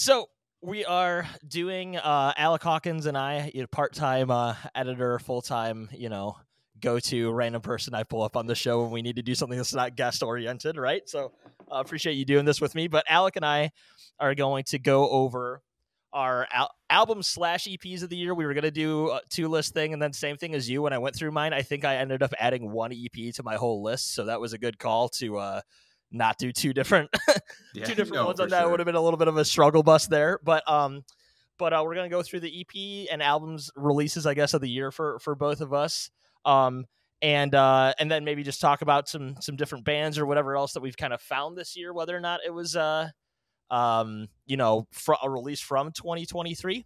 So we are doing uh, Alec Hawkins and I, you know, part-time uh, editor, full-time, you know, go-to random person I pull up on the show when we need to do something that's not guest-oriented, right? So I uh, appreciate you doing this with me. But Alec and I are going to go over our al- album slash EPs of the year. We were going to do a two list thing, and then same thing as you. When I went through mine, I think I ended up adding one EP to my whole list, so that was a good call to uh, not do two different yeah, two different no, ones on that. Sure. Would have been a little bit of a struggle bus there, but um, but uh, we're gonna go through the EP and albums releases, I guess, of the year for for both of us. Um, and uh, and then maybe just talk about some some different bands or whatever else that we've kind of found this year, whether or not it was uh um, you know, fr- a release from 2023.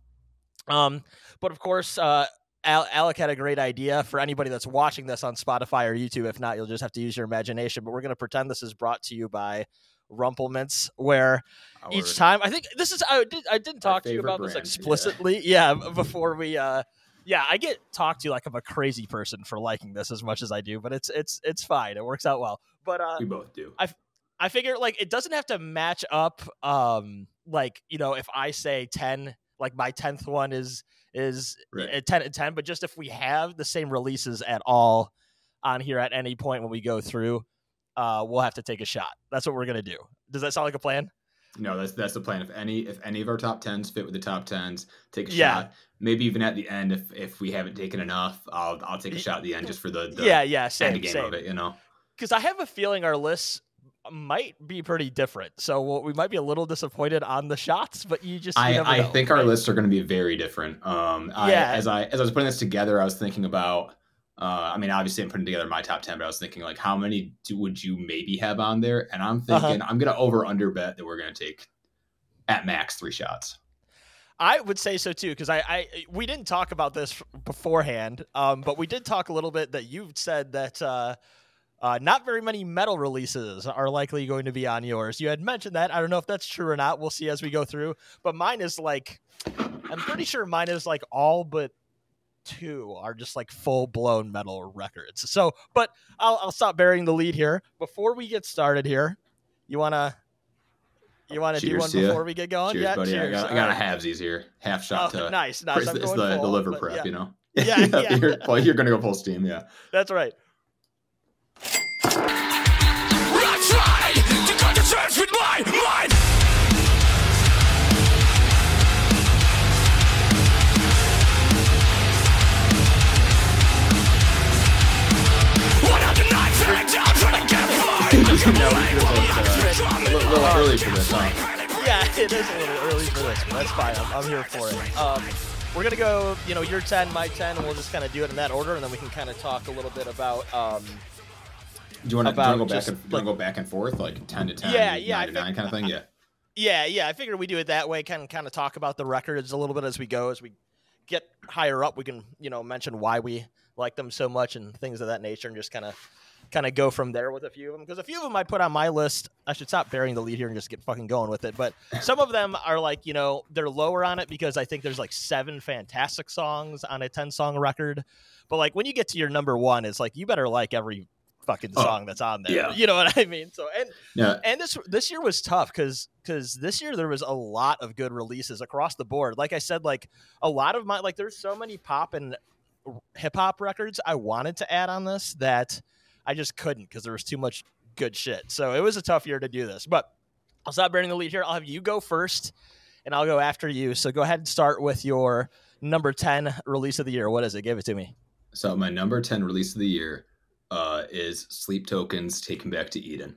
Um, but of course, uh, Al- Alec had a great idea for anybody that's watching this on Spotify or YouTube. If not, you'll just have to use your imagination. But we're going to pretend this is brought to you by Rumple Minze, where Our, each time I think this is I did I didn't talk to you about brand, this explicitly. Yeah. yeah, before we uh yeah, I get talked to like I'm a crazy person for liking this as much as I do, but it's it's it's fine. It works out well. But uh we both do. I I figure like it doesn't have to match up. Um, like you know, if I say ten, like my tenth one is is right. ten and ten, but just if we have the same releases at all on here at any point when we go through, uh, we'll have to take a shot. That's what we're gonna do. Does that sound like a plan? No, that's that's the plan. If any if any of our top tens fit with the top tens, take a yeah. shot. Maybe even at the end, if if we haven't taken enough, I'll I'll take a shot at the end just for the, the yeah yeah same, end game same. of it. You know, because I have a feeling our lists might be pretty different. So we'll, we might be a little disappointed on the shots, but you just you I, I think our lists are going to be very different. Um, yeah. I, as I as I was putting this together, I was thinking about. Uh, I mean, obviously, I'm putting together my top ten, but I was thinking like, how many do, would you maybe have on there? And I'm uh-huh. thinking uh-huh. I'm going to over under bet that we're going to take at max three shots. I would say so too, because I, I we didn't talk about this beforehand, um, but we did talk a little bit that you said that. Uh, uh, not very many metal releases are likely going to be on yours. You had mentioned that. I don't know if that's true or not. We'll see as we go through. But mine is like, I'm pretty sure mine is like all but two are just like full blown metal records. So, but I'll, I'll stop burying the lead here. Before we get started here, you wanna you want to do one before we get going? Cheers, yeah, buddy. Cheers. I got, I got a halvesies here. Half shot oh, to nice, nice. It's, the, full, the, liver prep, yeah. you know. Yeah, yeah. you're, well, you're gonna go full steam. Yeah, that's right. A little, early for this, huh? Yeah, it is a little early for this, but that's fine. I'm, I'm here for it. Um, we're gonna go, you know, your 10, my 10, and we'll just kind of do it in that order, and then we can kind of talk a little bit about um, do you want to go back and like, go back and forth like ten to ten, yeah, yeah, nine to nine kind of thing? Yeah. Yeah, yeah. I figured we do it that way, kind of kind of talk about the records a little bit as we go. As we get higher up, we can you know mention why we like them so much and things of that nature, and just kind of kind of go from there with a few of them because a few of them I put on my list. I should stop burying the lead here and just get fucking going with it. But some of them are like you know they're lower on it because I think there's like seven fantastic songs on a ten song record. But like when you get to your number one, it's like you better like every fucking oh, song oh, that's on there. Yeah. You know what I mean? So and yeah. and this this year was tough because because this year there was a lot of good releases across the board. Like I said, like a lot of my like there's so many pop and hip hop records I wanted to add on this that I just couldn't because there was too much good shit. So it was a tough year to do this. But I'll stop burning the lead here. I'll have you go first and I'll go after you. So go ahead and start with your number 10 release of the year. What is it? Give it to me. So my number 10 release of the year uh, is Sleep Tokens Take Me Back to Eden.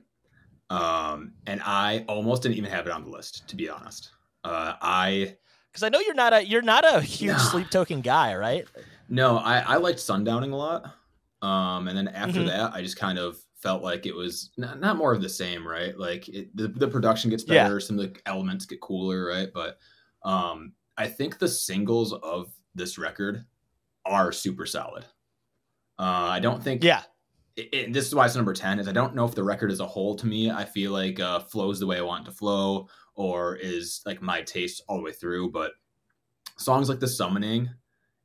Um, and I almost didn't even have it on the list, to be honest. Uh, I because I know you're not a you're not a huge no. Sleep Token guy, right? No, I, I liked Sundowning a lot. Um, and then after mm-hmm. that, I just kind of felt like it was not, not more of the same, right? Like it, the, the production gets better, yeah. some of the elements get cooler, right? But um, I think the singles of this record are super solid. Uh, I don't think yeah it, it, this is why it's number 10 is i don't know if the record as a whole to me i feel like uh, flows the way i want to flow or is like my taste all the way through but songs like the summoning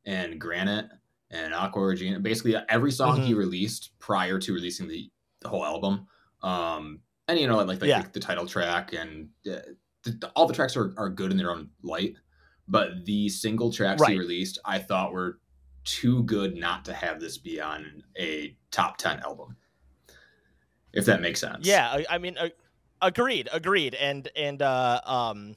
and granite and Aqua Regia basically every song mm-hmm. he released prior to releasing the, the whole album um and you know like, like yeah. the, the, title track and uh, the, all the tracks are, are good in their own light, but the single tracks right. he released, I thought were too good not to have this be on a top 10 album. If that makes sense. Yeah, I, I mean, uh, agreed, agreed. And, and, uh, um,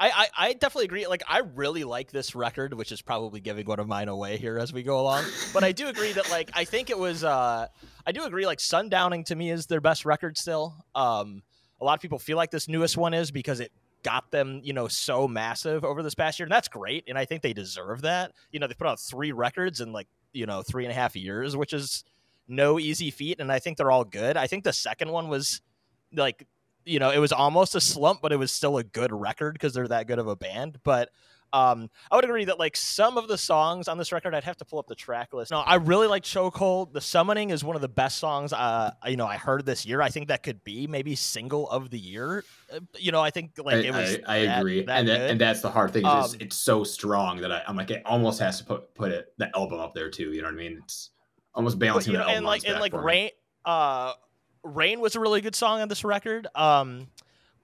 I, I, I, definitely agree. Like, I really like this record, which is probably giving one of mine away here as we go along. but I do agree that, like, I think it was, uh, I do agree, like, Sundowning to me is their best record still. Um, a lot of people feel like this newest one is because it got them, you know, so massive over this past year. And that's great. And I think they deserve that. You know, they put out three records in like, you know, three and a half years, which is no easy feat. And I think they're all good. I think the second one was like, you know, it was almost a slump, but it was still a good record because they're that good of a band. But um, I would agree that like some of the songs on this record, I'd have to pull up the track list. No, I really like Chokehold. The Summoning is one of the best songs. Uh, you know, I heard this year. I think that could be maybe single of the year. Uh, you know, I think like I, it was. I, I that, agree, that and that, and that's the hard thing. Is um, it's so strong that I, am like it almost has to put put it the album up there too. You know what I mean? It's almost balancing but, you know, and like and like rain. Uh, rain was a really good song on this record. Um,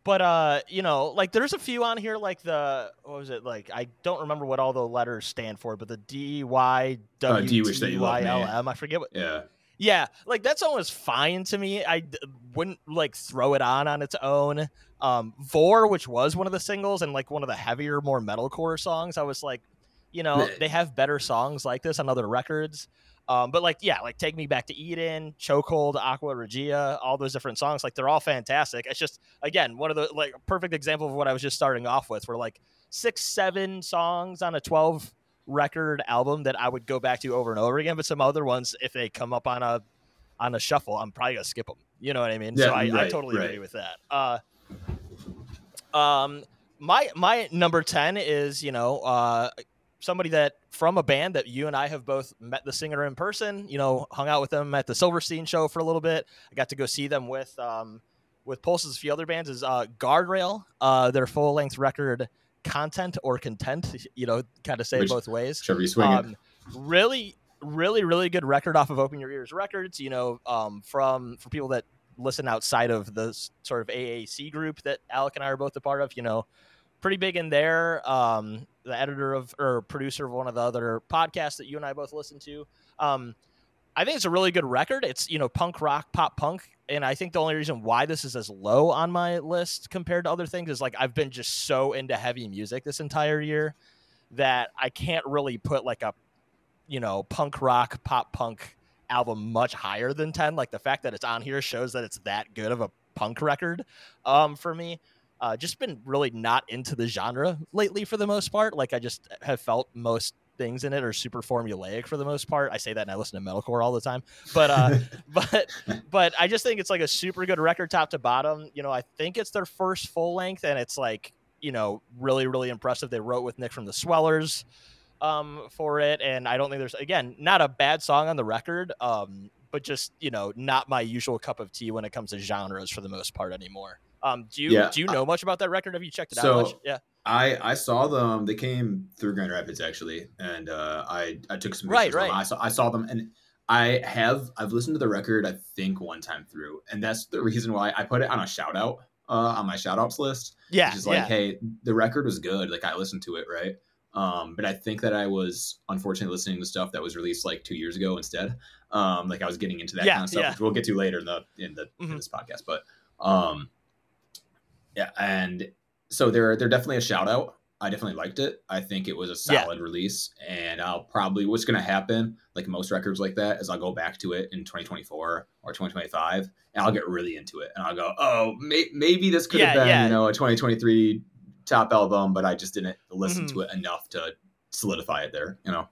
but uh, you know, like there's a few on here, like the what was it? Like I don't remember what all the letters stand for, but the D Y W T Y L M. I forget what. Yeah. Yeah, like that song was fine to me. I d- wouldn't like throw it on on its own. Um, Vore, which was one of the singles and like one of the heavier, more metalcore songs, I was like, you know, they have better songs like this on other records. Um, but like, yeah, like Take Me Back to Eden, Chokehold, Aqua Regia, all those different songs, like they're all fantastic. It's just again one of the like perfect example of what I was just starting off with, where like six, seven songs on a twelve record album that I would go back to over and over again. But some other ones, if they come up on a on a shuffle, I'm probably gonna skip them. You know what I mean? Yeah, so I, right, I totally right. agree with that. Uh, um, my my number ten is you know uh, somebody that from a band that you and I have both met the singer in person, you know, hung out with them at the Silverstein show for a little bit. I got to go see them with um, with Pulses, a few other bands. Is uh, Guardrail, uh, their full length record, content or content, you know, kind of say Which, it both ways. Should we swing um, Really, really, really good record off of Open Your Ears Records. You know, um, from for people that listen outside of the sort of AAC group that Alec and I are both a part of. You know, pretty big in there. Um, the editor of or producer of one of the other podcasts that you and I both listen to. Um, I think it's a really good record. It's you know punk rock, pop punk, and I think the only reason why this is as low on my list compared to other things is like I've been just so into heavy music this entire year that I can't really put like a you know punk rock, pop punk album much higher than 10 like the fact that it's on here shows that it's that good of a punk record um, for me uh, just been really not into the genre lately for the most part. Like I just have felt most things in it are super formulaic for the most part. I say that and I listen to metalcore all the time, but uh, but but I just think it's like a super good record top to bottom. You know, I think it's their first full length, and it's like you know really really impressive. They wrote with Nick from the Swellers um, for it, and I don't think there's again not a bad song on the record. Um, but just you know, not my usual cup of tea when it comes to genres for the most part anymore. Um, do you yeah, do you know much about that record? Have you checked it so out much? Yeah. I, I saw them. They came through Grand Rapids actually, and uh, I I took some right right. I saw I saw them, and I have I've listened to the record I think one time through, and that's the reason why I put it on a shout out uh, on my shout outs list. Yeah, is like, yeah. hey, the record was good. Like I listened to it, right? Um, but I think that I was unfortunately listening to stuff that was released like two years ago instead. Um, like I was getting into that yeah, kind of stuff, yeah. which we'll get to later in the in the mm-hmm. in this podcast. But um, yeah, and so they're they're definitely a shout out. I definitely liked it. I think it was a solid yeah. release, and I'll probably what's going to happen, like most records like that, is I'll go back to it in 2024 or 2025, and I'll get really into it, and I'll go, oh, may- maybe this could yeah, have been yeah. you know a 2023 top album, but I just didn't listen mm-hmm. to it enough to solidify it there, you know.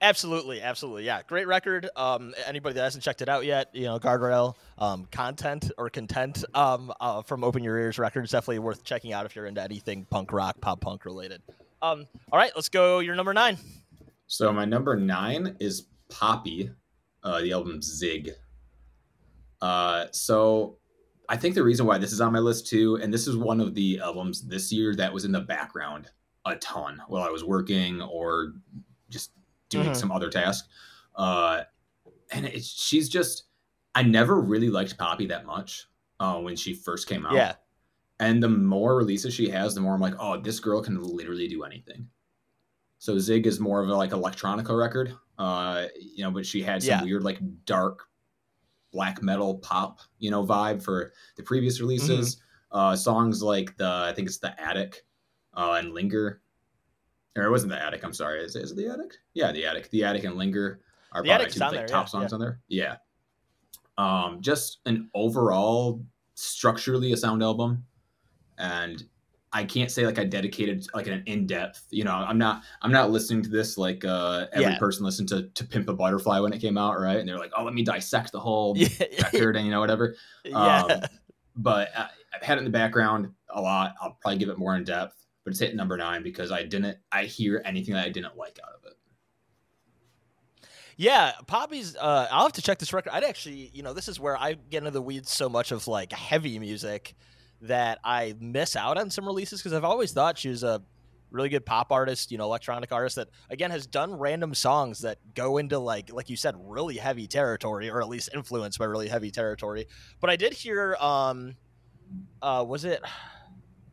Absolutely, absolutely, yeah, great record. Um, anybody that hasn't checked it out yet, you know, guardrail um, content or content um, uh, from Open Your Ears Records definitely worth checking out if you're into anything punk rock, pop punk related. Um, all right, let's go. Your number nine. So my number nine is Poppy, uh, the album Zig. Uh, so I think the reason why this is on my list too, and this is one of the albums this year that was in the background a ton while I was working or just doing mm-hmm. some other task. Uh, and she's just, I never really liked Poppy that much uh, when she first came out. Yeah. And the more releases she has, the more I'm like, oh, this girl can literally do anything. So Zig is more of a like electronica record, uh, you know, but she had some yeah. weird like dark black metal pop, you know, vibe for the previous releases. Mm-hmm. Uh, songs like the I think it's the Attic uh, and Linger, or it wasn't the Attic. I'm sorry, is, is it the Attic? Yeah, the Attic, the Attic and Linger are the probably two like, there, top yeah, songs yeah. on there. Yeah, um, just an overall structurally a sound album, and I can't say like I dedicated like an in depth. You know, I'm not I'm not listening to this like uh, every yeah. person listened to to Pimp a Butterfly when it came out, right? And they're like, oh, let me dissect the whole record and you know whatever. yeah. Um, but I, I've had it in the background a lot. I'll probably give it more in depth, but it's hitting number nine because I didn't I hear anything that I didn't like out of it. Yeah, Poppy's. Uh, I'll have to check this record. I'd actually, you know, this is where I get into the weeds so much of like heavy music that I miss out on some releases because I've always thought she was a really good pop artist, you know, electronic artist that again has done random songs that go into like like you said really heavy territory or at least influenced by really heavy territory. But I did hear um uh was it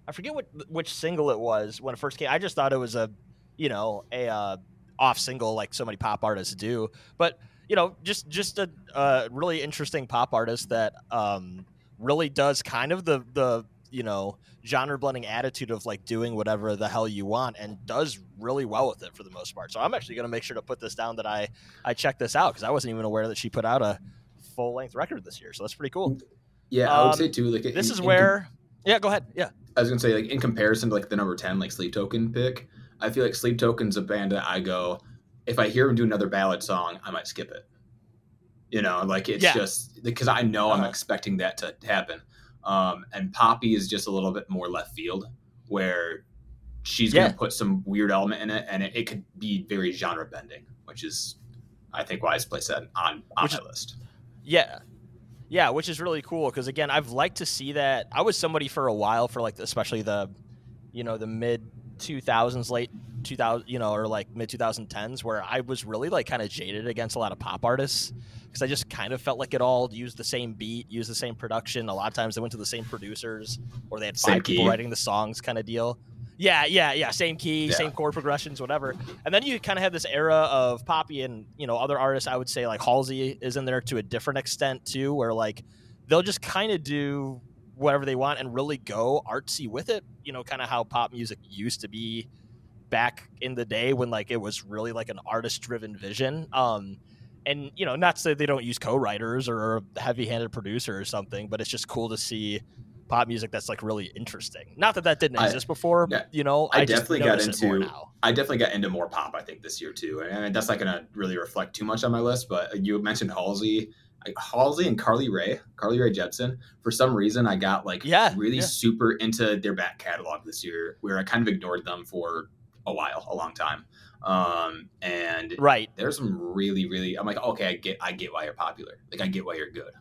I forget what which single it was when it first came. I just thought it was a you know, a uh off single like so many pop artists do. But you know, just just a, really interesting pop artist that um really does kind of the the you know genre blending attitude of like doing whatever the hell you want and does really well with it for the most part. So I'm actually going to make sure to put this down that I I check this out because I wasn't even aware that she put out a full length record this year. So that's pretty cool. Yeah, um, I would say too. Like this in, is where. yeah, go ahead. Yeah, I was gonna say like in comparison to like the number ten like Sleep Token pick, I feel like Sleep Token's a band that I go if I hear him do another ballad song, I might skip it. You know, like it's yeah. just because I know uh-huh. I'm expecting that to happen. Um, and Poppy is just a little bit more left field, where she's yeah. going to put some weird element in it, and it, it, could be very genre bending, which is, I think, why I place that on on which, my list. Yeah, yeah, which is really cool because again, I've liked to see that. I was somebody for a while for like, especially the, you know, the mid 2000s, late 2000, you know, or like mid 2010s, where I was really like kind of jaded against a lot of pop artists because I just kind of felt like it all used the same beat, used the same production. A lot of times they went to the same producers or they had five people writing the songs kind of deal. Yeah, yeah, yeah. Same key, yeah. same chord progressions, whatever. And then you kind of have this era of Poppy and you know other artists. I would say like Halsey is in there to a different extent too, where like they'll just kind of do whatever they want and really go artsy with it. You know, kind of how pop music used to be back in the day when like it was really like an artist driven vision. Um, and you know, not to say they don't use co-writers or a heavy-handed producer or something, but it's just cool to see pop music that's like really interesting. Not that that didn't exist I, before, yeah, you know. I, I definitely got into. I definitely got into more pop. I think this year too, and that's not going to really reflect too much on my list. But you mentioned Halsey. Halsey and Carly Rae, Carly Rae Jepsen. For some reason, I got like yeah, really yeah. super into their back catalog this year, where I kind of ignored them for a while, a long time. Um, and right, there's some really, really. I'm like, okay, I get, I get why you're popular. Like, I get why you're good.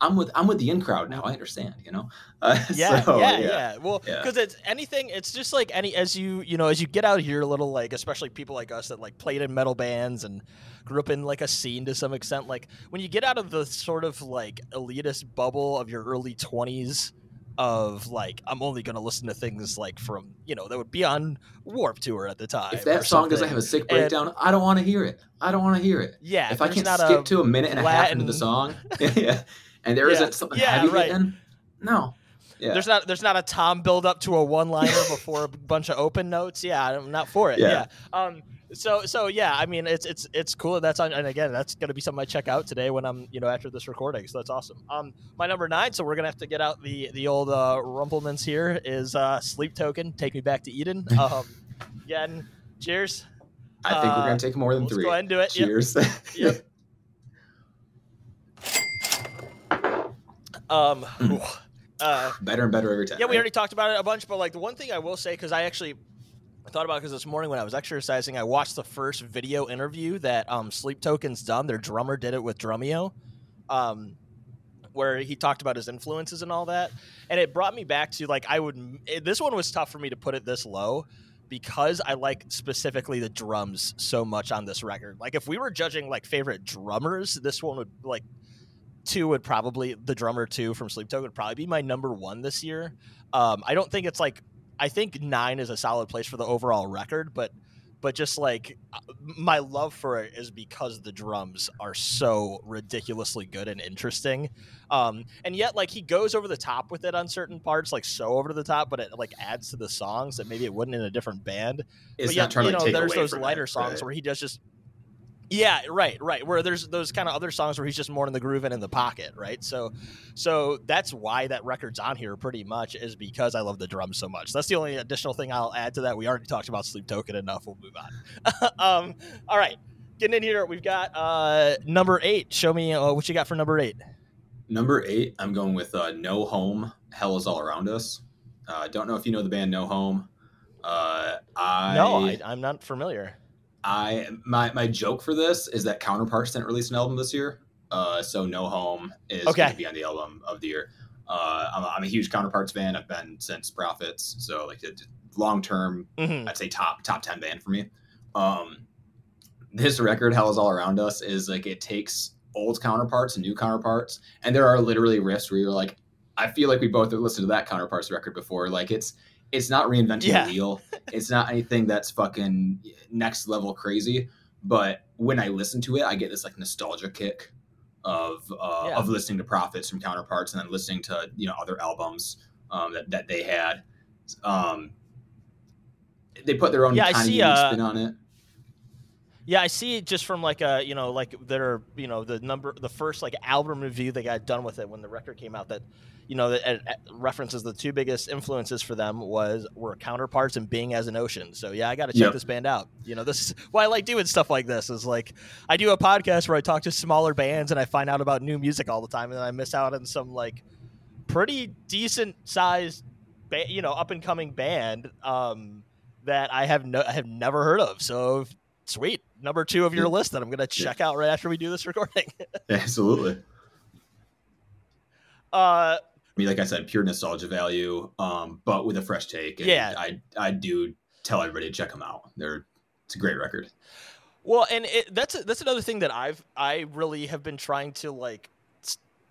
I'm with I'm with the in crowd now. I understand, you know. Uh, yeah, so, yeah, yeah, yeah, Well, because yeah. it's anything. It's just like any as you you know as you get out here a little like especially people like us that like played in metal bands and grew up in like a scene to some extent. Like when you get out of the sort of like elitist bubble of your early twenties of like I'm only going to listen to things like from you know that would be on Warped Tour at the time. If that song doesn't have a sick breakdown, and, I don't want to hear it. I don't want to hear it. Yeah, if I can't skip to a minute and a half into the song, yeah, and there yeah, not something yeah, heavy right. written, no. Yeah. There's not there's not a Tom build up to a one liner before a bunch of open notes. Yeah, I'm not for it. Yeah. yeah. Um, so so yeah, I mean it's it's it's cool that's on and again that's gonna be something I check out today when I'm you know after this recording. So that's awesome. Um my number nine, so we're gonna have to get out the the old uh Rumple Minze here is uh sleep token, take me back to Eden. Um again, cheers. I think uh, we're gonna take more than let's three. Go ahead and do it. Cheers. Yep. yep. um uh, better and better every time. Yeah, we already talked about it a bunch, but like the one thing I will say, because I actually thought about because this morning when I was exercising, I watched the first video interview that um, Sleep Token's done. Their drummer did it with Drumeo, um, where he talked about his influences and all that, and it brought me back to like I would. It, this one was tough for me to put it this low because I like specifically the drums so much on this record. Like if we were judging like favorite drummers, this one would like two would probably the drummer two from Sleep Token would probably be my number one this year. Um, I don't think it's like I think nine is a solid place for the overall record, but but just like uh, my love for it is because the drums are so ridiculously good and interesting um and yet like he goes over the top with it on certain parts like so over the top but it like adds to the songs that maybe it wouldn't in a different band It's but yet, trying you know there's those lighter it, songs right? where he does just yeah right right where there's those kind of other songs where he's just more in the groove and in the pocket right? So so that's why that record's on here pretty much is because i love the drums so much. That's the only additional thing i'll add to that. We already talked about sleep token enough. We'll move on. Um all right getting in here we've got uh number eight. Show me uh, what you got for number eight. Number eight, I'm going with uh, No Home. Hell is all around us. I uh, don't know if you know the band No Home. Uh, I no I, i'm not familiar I my my joke for this is that Counterparts didn't release an album this year, uh, so No Home is Okay. going to be on the album of the year. Uh, I'm, a, I'm a huge Counterparts fan. I've been since Prophets, so like long term, Mhm. I'd say top top ten band for me. Um, this record, Hell is All Around Us, is like it takes old counterparts and new counterparts, and there are literally riffs where you're like, I feel like we both have listened to that counterparts record before. Like it's it's not reinventing Yeah. the wheel. It's not anything that's fucking next level crazy. But when I listen to it, I get this like nostalgia kick of uh, Yeah. of listening to Prophets from Counterparts and then listening to you know other albums um, that that they had. Um, they put their own Yeah, I see, uh, spin on it. Yeah, I see it just from like a you know like their you know the number the first like album review they got done with it when the record came out that you know that it, it references the two biggest influences for them was were counterparts and being as an ocean. So yeah, I got to check Yep. this band out. You know this is why I like doing stuff like this. Is like I do a podcast where I talk to smaller bands and I find out about new music all the time, and then I miss out on some like pretty decent sized ba- you know up and coming band um, that I have no I have never heard of. So sweet number two of your Yeah. list that I'm gonna check out right after we do this recording. Absolutely. uh, I mean, like I said, pure nostalgia value, um, but with a fresh take. And Yeah. I I do tell everybody to check them out. They're it's a great record. well, and it, that's that's another thing that I've I really have been trying to like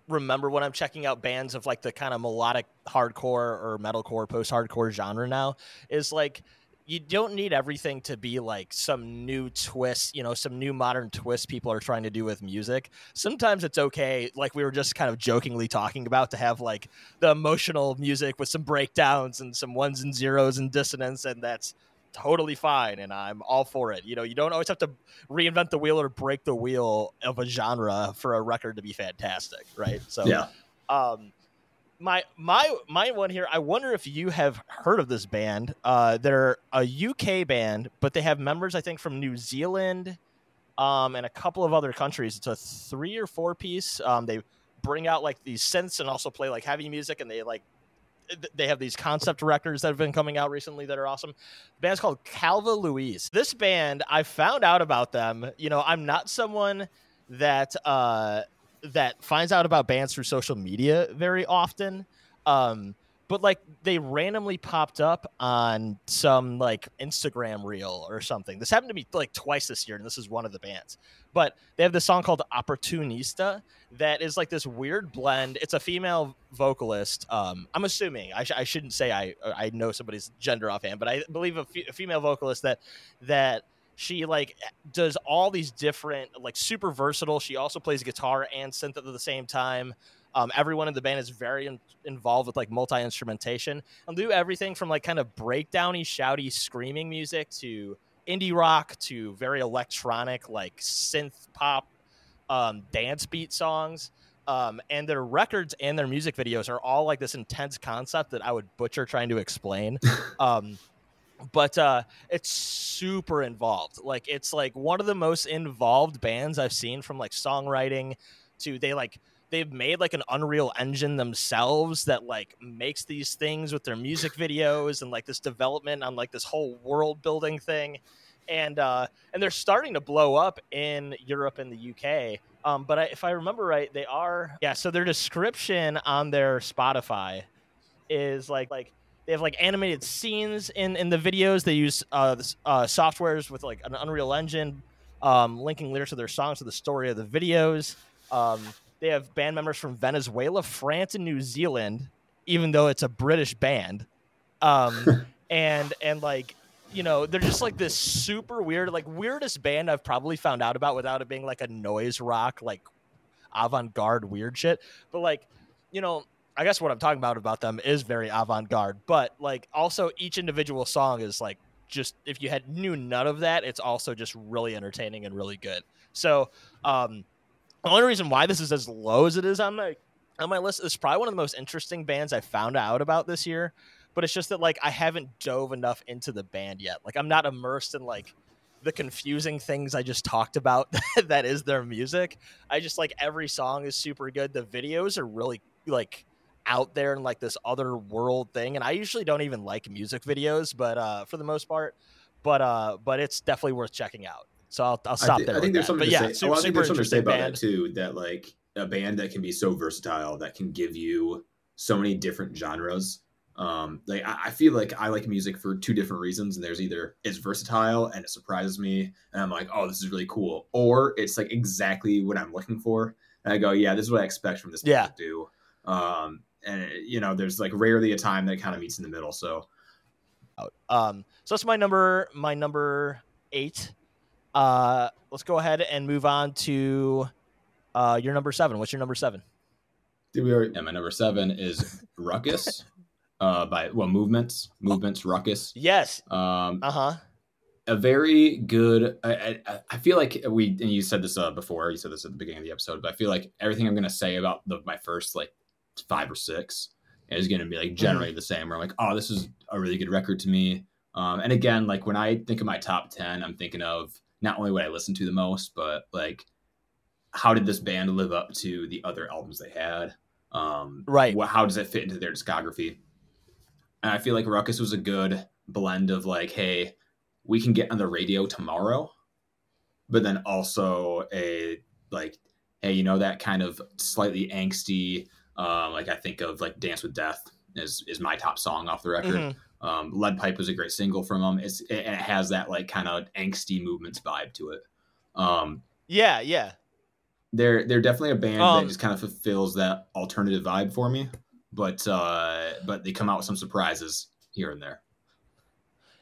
remember when I'm checking out bands of like the kind of melodic hardcore or metalcore post hardcore genre now is like you don't need everything to be like some new twist, you know, some new modern twist people are trying to do with music. Sometimes it's okay, like we were just kind of jokingly talking about, to have like the emotional music with some breakdowns and some ones and zeros and dissonance, and that's totally fine. And I'm all for it. You know, you don't always have to reinvent the wheel or break the wheel of a genre for a record to be fantastic, right? So, Yeah. um, my my my one here. I wonder if you have heard of this band. Uh, they're a UK band, but they have members I think from New Zealand, um, and a couple of other countries. It's a three or four piece. Um, they bring out like these synths and also play like heavy music, and they like they have these concept records that have been coming out recently that are awesome. The band's called Calva Louise. This band, I found out about them. You know, I'm not someone that uh, that finds out about bands through social media very often. Um, but like they randomly popped up on some like Instagram reel or something. This happened to me like twice this year, and this is one of the bands. But they have this song called Opportunista that is like this weird blend. It's a female vocalist. Um, I'm assuming I, sh- I shouldn't say I I know somebody's gender offhand, but I believe a, fe- a female vocalist that that she like does all these different like super versatile. She also plays guitar and synth at the same time. Um, everyone in the band is very in- involved with like multi instrumentation and do everything from like kind of breakdowny, shouty, screaming music to indie rock to very electronic, like synth pop, um, dance beat songs. Um, and their records and their music videos are all like this intense concept that I would butcher trying to explain. but uh, it's super involved. Like it's like one of the most involved bands I've seen from like songwriting to they like they've made like an Unreal Engine themselves that like makes these things with their music videos and like this development on like this whole world building thing. And uh, and they're starting to blow up in Europe and the UK. Um, but I, if I remember right, they are yeah. So their description on their Spotify is like like they have like animated scenes in in the videos. They use uh, uh softwares with like an Unreal Engine, um, linking lyrics to their songs to the story of the videos. Um, they have band members from Venezuela, France, and New Zealand, even though it's a British band. Um, and and like you know they're just like this super weird, like weirdest band I've probably found out about without it being like a noise rock, like avant-garde weird shit. But like you know. I guess what I'm talking about about them is very avant-garde, but like also each individual song is like just if you had knew none of that, it's also just really entertaining and really good. So um, the only reason why this is as low as it is on my on my list is probably one of the most interesting bands I found out about this year. But it's just that like I haven't dove enough into the band yet. Like I'm not immersed in like the confusing things I just talked about that is their music. I just like every song is super good. The videos are really like out there in like this other world thing. And I usually don't even like music videos, but uh for the most part. But uh but it's definitely worth checking out. So I'll, I'll stop I th- there. I think there's that. something but to yeah, say. super, well, I think there's something to say about band. that too. That like a band that can be so versatile that can give you so many different genres. Um, like I, I feel like I like music for two different reasons, and there's either it's versatile and it surprises me, and I'm like, oh, this is really cool, or it's like exactly what I'm looking for, and I go, yeah, this is what I expect from this band Yeah. to do. Um, and you know, there's like rarely a time that kind of meets in the middle. So out. Um, so that's my number. My number eight. Uh, let's go ahead and move on to uh, your number seven. What's your number seven? Did we already? And my number seven is Ruckus, uh, by well movements, movements, Ruckus. Yes. Um, Uh huh. a very good. I, I, I feel like we and you said this uh, before. You said this at the beginning of the episode, but I feel like everything I'm going to say about the, my first like five or six is going to be like generally the same. Where I'm like, oh, this is a really good record to me. Um, and again, like when I think of my top ten, I'm thinking of not only what I listen to the most, but like how did this band live up to the other albums they had? Um, Right. What, how does it fit into their discography? And I feel like Ruckus was a good blend of like, hey, we can get on the radio tomorrow, but then also a like, hey, you know that kind of slightly angsty, um, like I think of like Dance with Death is is my top song off the record. Mhm. Um, Lead Pipe was a great single from them. It's it, it has that like kind of angsty movements vibe to it. Um, Yeah. Yeah. they're they're definitely a band Um, that just kind of fulfills that alternative vibe for me. But uh, but they come out with some surprises here and there.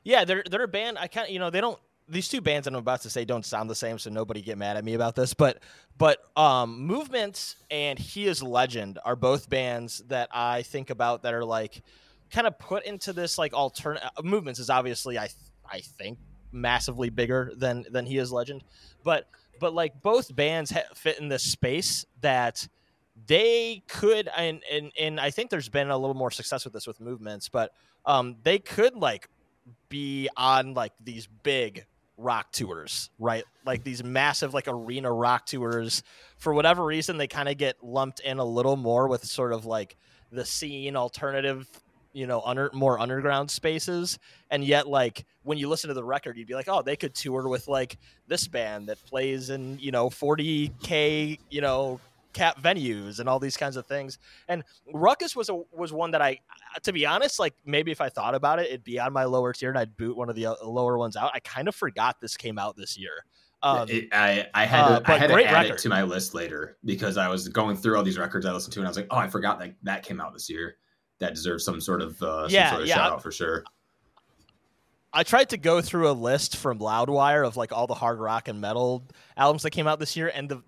Yeah. They're they're a band. I can't. You know, they don't. These two bands that I'm about to say don't sound the same, so nobody get mad at me about this. But but um, Movements and He Is Legend are both bands that I think about that are like kind of put into this like alternate. Movements is obviously I th- I think massively bigger than than He Is Legend, but but like both bands ha- fit in this space that they could and, and and I think there's been a little more success with this with movements, but um they could like be on like these big rock tours, right? Like these massive like arena rock tours. For whatever reason, they kind of get lumped in a little more with sort of like the scene alternative, you know, under more underground spaces. And yet, like when you listen to the record, you'd be like, oh, they could tour with like this band that plays in you know 40k, you know, cap venues and all these kinds of things. And Ruckus was a was one that I, to be honest, like maybe if I thought about it, it'd be on my lower tier and I'd boot one of the uh, lower ones out. I kind of forgot this came out this year. Um, It- I I had uh, to, I had to add record. it to my list later because I was going through all these records I listened to and I was like, oh, I forgot that that came out this year. That deserves some sort of uh, Yeah, sort of yeah. shout out for sure. I tried to go through a list from Loudwire of like all the hard rock and metal albums that came out this year, and the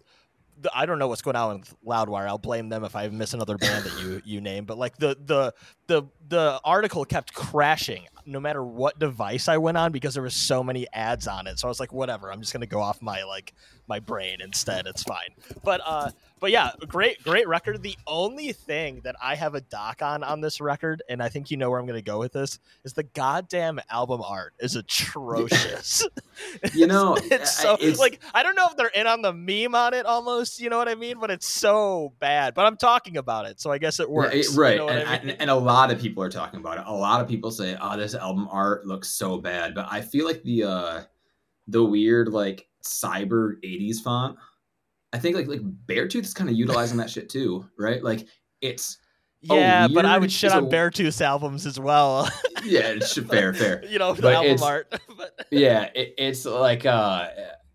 I don't know what's going on with Loudwire. I'll blame them if I miss another band that you you name. But like the the the the article kept crashing no matter what device I went on because there was so many ads on it. So I was like, whatever. I'm just gonna go off my like my brain instead. It's fine. But uh, but yeah, great great record. The only thing that I have a doc on on this record, and I think you know where I'm gonna go with this, is the goddamn album art is atrocious. You know, it's so it's- like I don't know if they're in on the meme on it almost, you know what I mean? But it's so bad. But I'm talking about it, so I guess it works. Yeah, it- you right. know and, I mean? and a lot of people are talking about it. A lot of people say, "Oh, this album art looks so bad," but I feel like the uh the weird like cyber '80s font. I think like like Beartooth is kind of utilizing that shit too, right? Like it's yeah, but I would shit on a- Beartooth's albums as well. yeah, it's fair, fair. you know, the album art. but yeah, it, it's like uh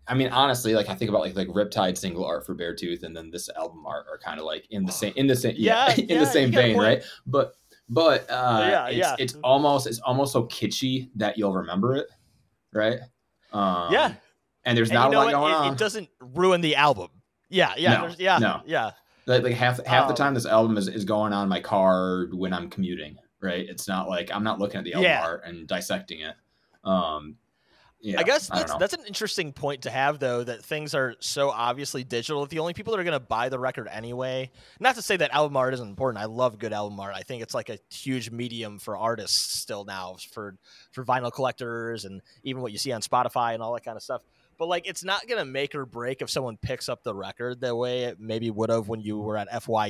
I mean, honestly, like I think about like like Riptide single art for Beartooth, and then this album art are kind of like in the same in the same yeah, yeah in yeah, the same vein, right? But but uh, yeah, it's, yeah. it's almost it's almost so kitschy that you'll remember it, right? Um, yeah, and there's and not a lot what? going it, on. It doesn't ruin the album. Yeah, yeah, no, yeah, no. yeah. Like, like half half um, the time, this album is, is going on my car when I'm commuting. Right? It's not like I'm not looking at the album yeah. art and dissecting it. Um, yeah, I guess that's I that's an interesting point to have though that things are so obviously digital that the only people that are going to buy the record anyway. Not to say that album art isn't important. I love good album art. I think it's like a huge medium for artists still now for for vinyl collectors and even what you see on Spotify and all that kind of stuff. But like it's not going to make or break if someone picks up the record the way it maybe would have when you were at FYE,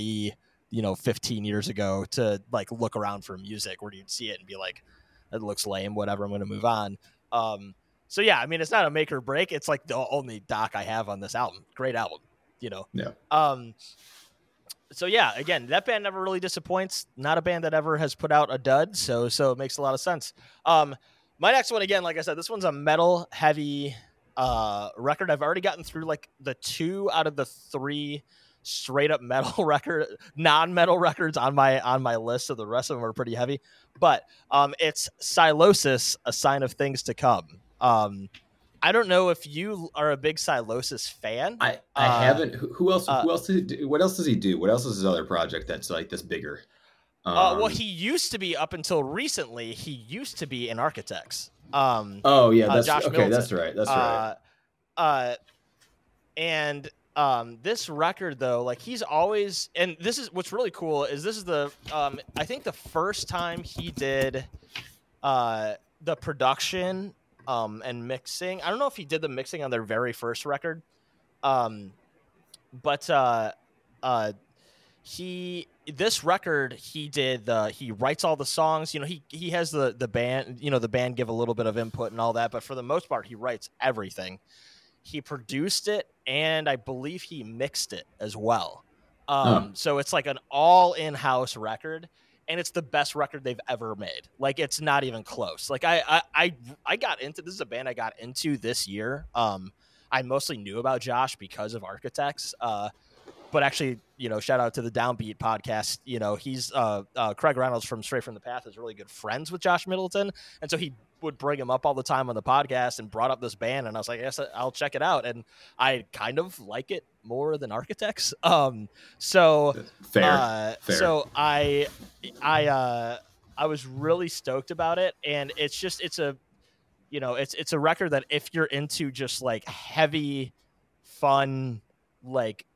you know, 15 years ago to like look around for music where you'd see it and be like it looks lame, whatever, I'm going to move on. Um, so yeah, I mean, it's not a make or break. It's like the only doc I have on this album. Great album, you know. Yeah. Um. So yeah, again, that band never really disappoints. Not a band that ever has put out a dud. So so it makes a lot of sense. Um, my next one again, like I said, this one's a metal heavy uh record. I've already gotten through like the two out of the three straight up metal record non-metal records on my on my list so the rest of them are pretty heavy but um it's Sylosis a sign of things to come um, I don't know if you are a big Sylosis fan. I, I uh, haven't. Who, else? Uh, who else? Did do, what else does he do? What else is his other project that's like this bigger? Um, uh, well, um, he used to be up until recently. He used to be in Architects. Um, oh yeah, uh, that's okay. Middleton. That's right. That's right. Uh, uh, and um, this record though, like he's always, and this is what's really cool is this is the um, I think the first time he did uh, the production um, and mixing. I don't know if he did the mixing on their very first record, um, but uh, uh, he this record he did the he writes all the songs. You know he he has the the band. You know the band give a little bit of input and all that, but for the most part he writes everything. He produced it and I believe he mixed it as well. Um, So it's like an all in house record and it's the best record they've ever made. Like it's not even close. Like I I I, I got into this is a band I got into this year. Um, I mostly knew about Josh because of Architects. Uh, but actually, you know, shout out to the Downbeat podcast. You know, he's uh, uh, Craig Reynolds from Stray from the Path is really good friends with Josh Middleton, and so he would bring him up all the time on the podcast and brought up this band, and I was like, yes, I'll check it out, and I kind of like it more than Architects. Um, so fair, uh, fair. So I, I, uh, I was really stoked about it, and it's just it's a, you know, it's it's a record that if you're into just like heavy, fun, like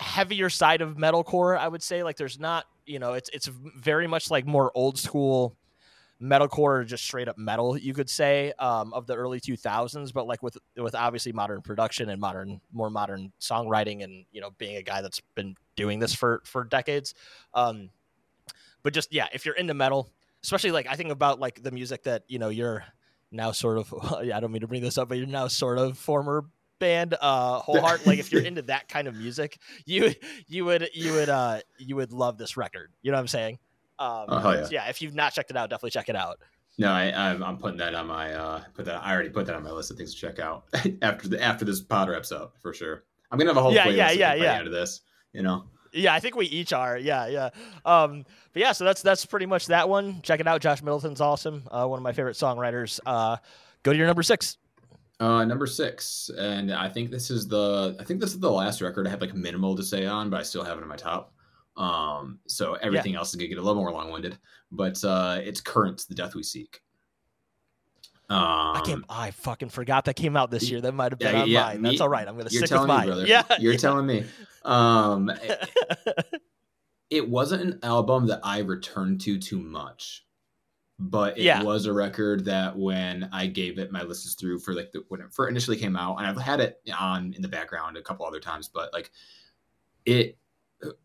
heavier side of metalcore, I would say. Like there's not, you know, it's it's very much like more old school metalcore or just straight up metal you could say um, of the early 2000s but like with with obviously modern production and modern more modern songwriting and you know being a guy that's been doing this for for decades um, but just yeah if you're into metal especially like i think about like the music that you know you're now sort of i don't mean to bring this up but you're now sort of former band uh whole heart like if you're into that kind of music you you would you would uh you would love this record you know what i'm saying um, oh, yeah. So yeah, if you've not checked it out, definitely check it out. No, I, am I'm putting that on my uh, put that I already put that on my list of things to check out after the after this Potter episode for sure. I'm gonna have a whole yeah, playlist yeah, yeah, yeah. Out of this, you know. Yeah, I think we each are. Yeah, yeah. Um, but yeah, so that's that's pretty much that one. Check it out. Josh Middleton's awesome. Uh, one of my favorite songwriters. Uh, go to your number six. Uh, number six, and I think this is the I think this is the last record I have like minimal to say on, but I still have it in my top. Um, so everything yeah. else is gonna get a little more long winded, but uh, it's Currents, the death we seek. Um, I can't. I fucking forgot that came out this year. That might have been yeah, yeah, mine. That's all right. I'm gonna stick with mine. Me, brother, yeah, you're yeah. telling me. Um, it, it wasn't an album that I returned to too much, but it yeah. was a record that when I gave it my listens through for like the, when it first initially came out, and I've had it on in the background a couple other times, but like it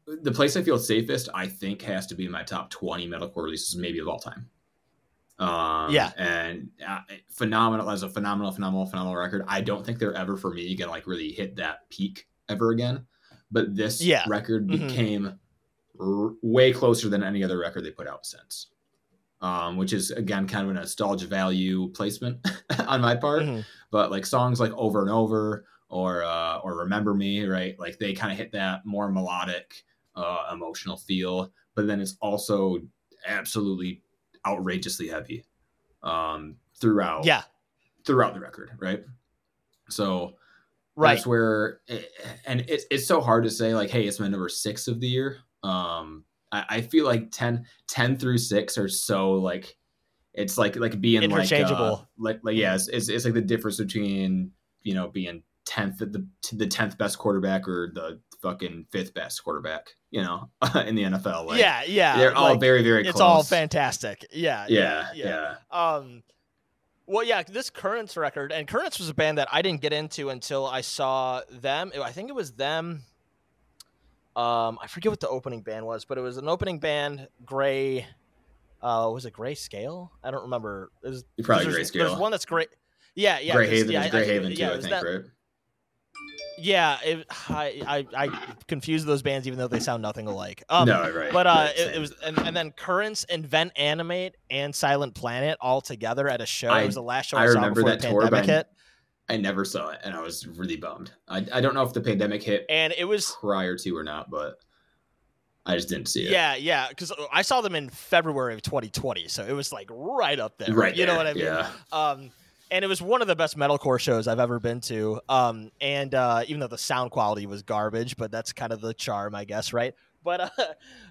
the place I feel safest, I think, has to be my top 20 metalcore releases, maybe of all time. Um, yeah, and uh, phenomenal as a phenomenal, phenomenal, phenomenal record. I don't think they're ever for me gonna like really hit that peak ever again. But this yeah. record mm-hmm. became r- way closer than any other record they put out since. Um, which is again kind of a nostalgia value placement on my part. Mm-hmm. but like songs like Over and Over or uh, or Remember Me, right? Like they kind of hit that more melodic, uh, emotional feel, but then it's also absolutely outrageously heavy um, throughout. Yeah, throughout the record, right? So right. that's where, it, and it's it's so hard to say like, hey, it's my number six of the year. Um, I, I feel like 10, 10 through six are so like it's like like being interchangeable. Like, uh, like like yeah, it's, it's, it's like the difference between you know being tenth the the tenth best quarterback or the fucking fifth best quarterback. You know, in the NFL. Like, yeah, yeah. They're all very very. It's close. all fantastic. Yeah, yeah, yeah, yeah. yeah. Um. Well, yeah, this Currents record, and Currents was a band that I didn't get into until I saw them. I think it was them. Um, I forget what the opening band was, but it was an opening band, Gray uh, was it Gray Scale? I don't remember. It Was, probably Gray Scale. There's one that's great. Yeah, yeah. Gray Haven yeah, Gray Haven too. Yeah, I think, that, right? Yeah, it, I, I I confuse those bands even though they sound nothing alike. Um, no, right. But uh, it, it, was and, and then Currents, Invent Animate, and Silent Planet all together at a show. I, it was the last show I, I saw remember before that the tour, pandemic hit. I never saw it, and I was really bummed. I, I don't know if the pandemic hit and it was prior to or not, but I just didn't see it. Yeah, yeah, because I saw them in February of 2020, so it was like right up there. Right, you there. know what I mean? Yeah. Um, and it was one of the best metalcore shows I've ever been to. Um, and uh, even though the sound quality was garbage, but that's kind of the charm, I guess, right? But uh,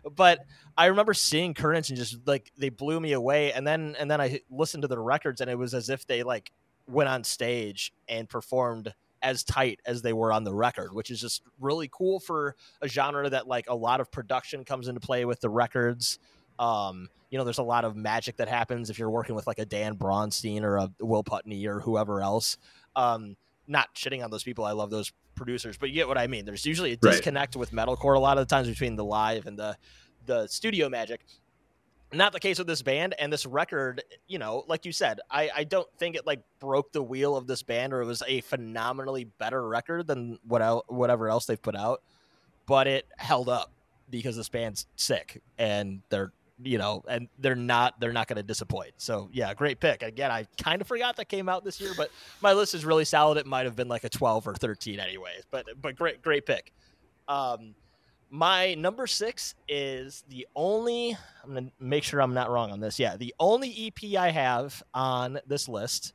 but I remember seeing Currents and just like they blew me away. And then and then I listened to the records, and it was as if they like went on stage and performed as tight as they were on the record, which is just really cool for a genre that like a lot of production comes into play with the records. Um, you know, there's a lot of magic that happens if you're working with like a Dan Braunstein or a Will Putney or whoever else. Um, not shitting on those people. I love those producers, but you get what I mean. There's usually a disconnect right. with metalcore a lot of the times between the live and the the studio magic not the case with this band and this record you know like you said i i don't think it like broke the wheel of this band or it was a phenomenally better record than what el- whatever else they've put out but it held up because this band's sick and they're you know and they're not they're not going to disappoint. So yeah great pick. Again i kind of forgot that came out this year but my list is really solid. It might have been like a 12 or 13 anyways but but great great pick. Um my number six is the only. I'm gonna make sure I'm not wrong on this. Yeah, the only EP I have on this list.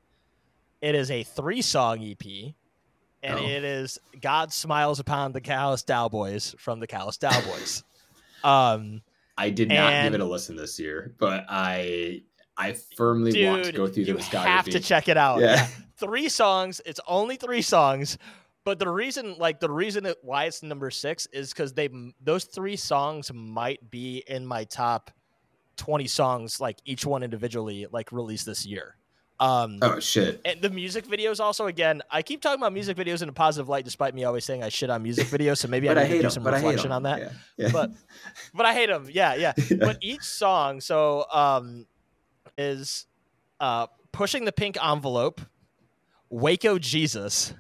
It is a three-song EP, and oh. it is "God Smiles Upon the Callous Daoboys" from the Callous Daoboys. um, I did not and, give it a listen this year, but I I firmly dude, want to go through the discography. You have to check it out. Yeah. yeah. three songs. It's only three songs, but the reason, like the reason it, why it's number six is because they those three songs might be in my top twenty songs, like each one individually, like released this year. Um, oh shit! And the music videos also. Again, I keep talking about music videos in a positive light, despite me always saying I shit on music videos. So maybe I need I to do them, some reflection on that. Yeah, yeah. But but I hate them. Yeah, yeah, yeah. But each song, so um, is uh, pushing the pink envelope, Waco Jesus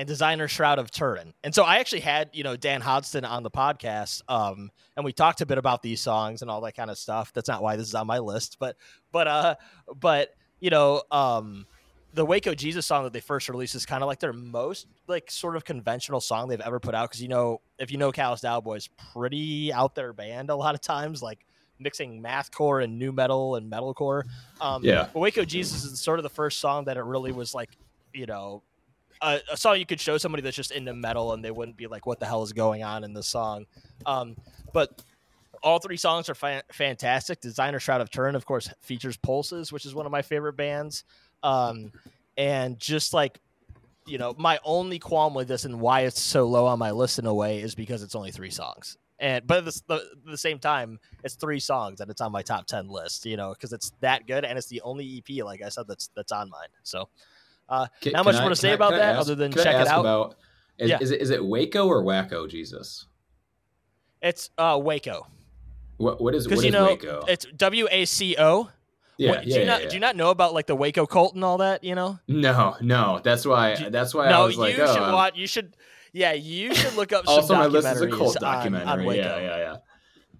and designer Shroud of Turin. And so I actually had, you know, Dan Hodgson on the podcast. Um, and we talked a bit about these songs and all that kind of stuff. That's not why this is on my list, but, but, uh, but, you know, um, the Waco Jesus song that they first released is kind of like their most like sort of conventional song they've ever put out. Cause you know, if you know Callous Daoboys, pretty out there band a lot of times, like mixing mathcore and nu metal and metalcore. Um, yeah. But Waco Jesus is sort of the first song that it really was like, you know, a, song you could show somebody that's just into metal and they wouldn't be like, "What the hell is going on in this song?" Um, but all three songs are fa- fantastic. Designer Shroud of Turin, of course, features Pulses, which is one of my favorite bands. Um, and just like you know, my only qualm with this and why it's so low on my list in a way is because it's only three songs. And but at the, the, the same time, it's three songs and it's on my top ten list. You know, because it's that good and it's the only EP, like I said, that's that's on mine. So uh, can, not much more to say I, about that ask, other than check it out. About, is, yeah. is, it is it Waco or Wacko Jesus? It's uh, Waco. What what is what you know Waco? it's W A C O. Yeah, what, yeah, do you yeah, not yeah. do you not know about like the Waco cult and all that? You know? No, no. That's why. You, that's why no, I was like, you oh, should watch. You should. Yeah, you should look up. also, my list is a cult documentary. On, on Waco. Yeah, yeah, yeah.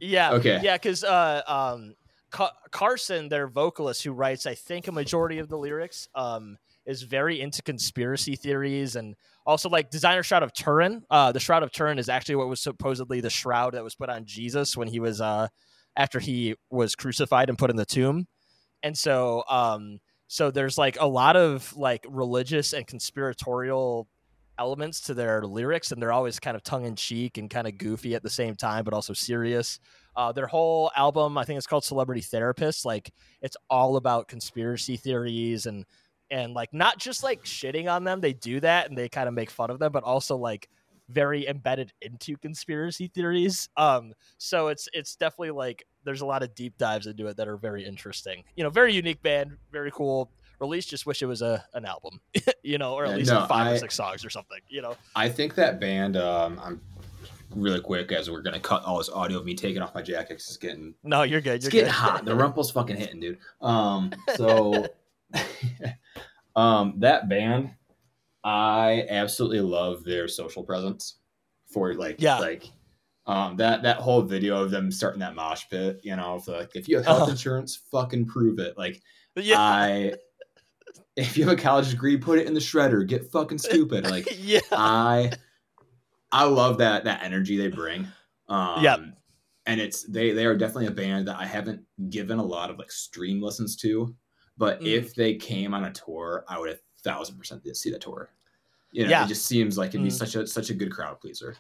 Yeah. Okay. Yeah, because uh, um, Ca- Carson, their vocalist, who writes, I think, a majority of the lyrics, um, is very into conspiracy theories and also like designer shroud of turin. Uh, the shroud of turin is actually what was supposedly the shroud that was put on jesus when he was uh, after he was crucified and put in the tomb. And so um so there's like a lot of like religious and conspiratorial elements to their lyrics and they're always kind of tongue-in-cheek and kind of goofy at the same time but also serious. Uh, their whole album i think it's called celebrity therapist like it's all about conspiracy theories and and like not just like shitting on them they do that and they kind of make fun of them but also like very embedded into conspiracy theories um so it's it's definitely like there's a lot of deep dives into it that are very interesting you know very unique band very cool release just wish it was a an album you know or at least no, like five I- or six songs or something you know I think that band. Um, I'm really quick as we're gonna cut all this audio of me taking off my jacket. 'cause it's getting no you're good it's you're getting good hot. The rumple's fucking hitting, dude. Um, so, um, that band, I absolutely love their social presence for like, Yeah. like, um, that that whole video of them starting that mosh pit. You know, if like if you have health Uh-huh. insurance, fucking prove it. Like, yeah I, if you have a college degree, put it in the shredder. Get fucking stupid. Like, yeah I I love that that energy they bring. Um Yep. and it's they they are definitely a band that I haven't given a lot of like stream listens to, but Mm. if they came on a tour, I would a thousand percent see the tour. You know, Yeah. it just seems like it'd be Mm. such a such a good crowd pleaser.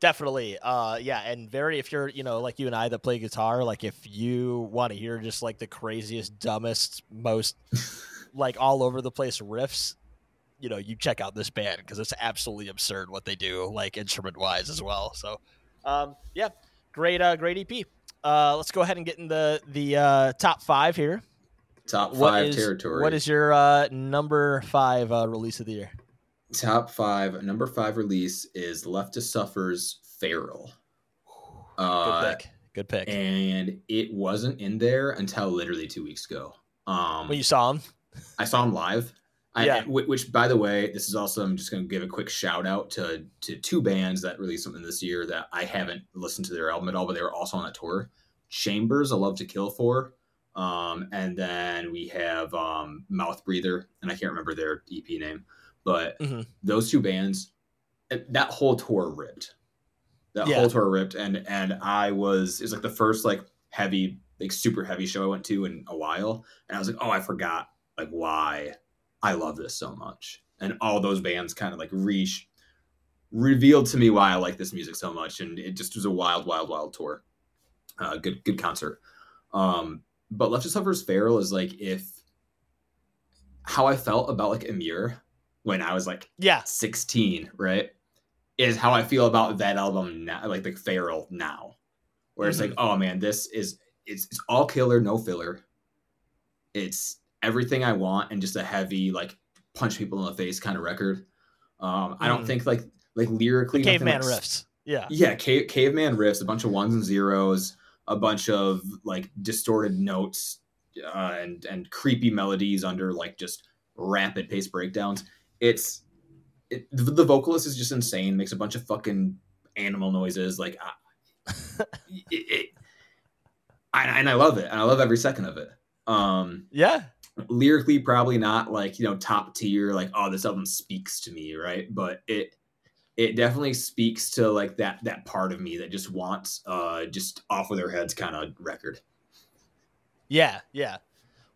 definitely uh yeah and very if you're you know like you and i that play guitar like if you want to hear just like the craziest dumbest most like all over the place riffs you know you check out this band because it's absolutely absurd what they do like instrument wise as well so um yeah great uh great ep uh let's go ahead and get in the the uh top five here Top What five is- territory. what is your uh number five uh release of the year top five? Number five release is Left to Suffer's Feral. good Uh, pick good pick and it wasn't in there until literally two weeks ago. Um, when you saw him I saw him live. I, Yeah. Which, by the way, this is also I'm just going to give a quick shout out to to two bands that released something this year that I haven't listened to their album at all, but they were also on that tour. Chambers, I love to kill for, um, and then we have um, Mouth Breather, and I can't remember their EP name, but Mhm. those two bands, eh, that whole tour ripped. That Yeah. whole tour ripped, and and I was it was like the first like heavy like super heavy show I went to in a while, and I was like, oh, I forgot like why I love this so much, and all those bands kind of like re revealed to me why I like this music so much, and it just was a wild, wild, wild tour. Uh, good, good concert. Um, but Left to Suffer's Feral is like if how I felt about like Emmure when I was like yeah 16, right? Is how I feel about that album now, like the Feral now. Where it's like, oh man, this is it's, it's all killer, no filler. It's everything I want and just a heavy, like punch people in the face kind of record. Um, I don't Mhm. think like like lyrically nothing, caveman like, riffs yeah yeah, cave, caveman riffs, a bunch of ones and zeros, a bunch of like distorted notes, uh, and and creepy melodies under like just rapid pace breakdowns. It's it, the, the vocalist is just insane. Makes a bunch of fucking animal noises. Like, I, it, it, and, and I love it. And I love every second of it. Um, yeah lyrically probably not like you know top tier like oh this album speaks to me right but it it definitely speaks to like that that part of me that just wants uh just off of their heads kind of record Yeah, yeah.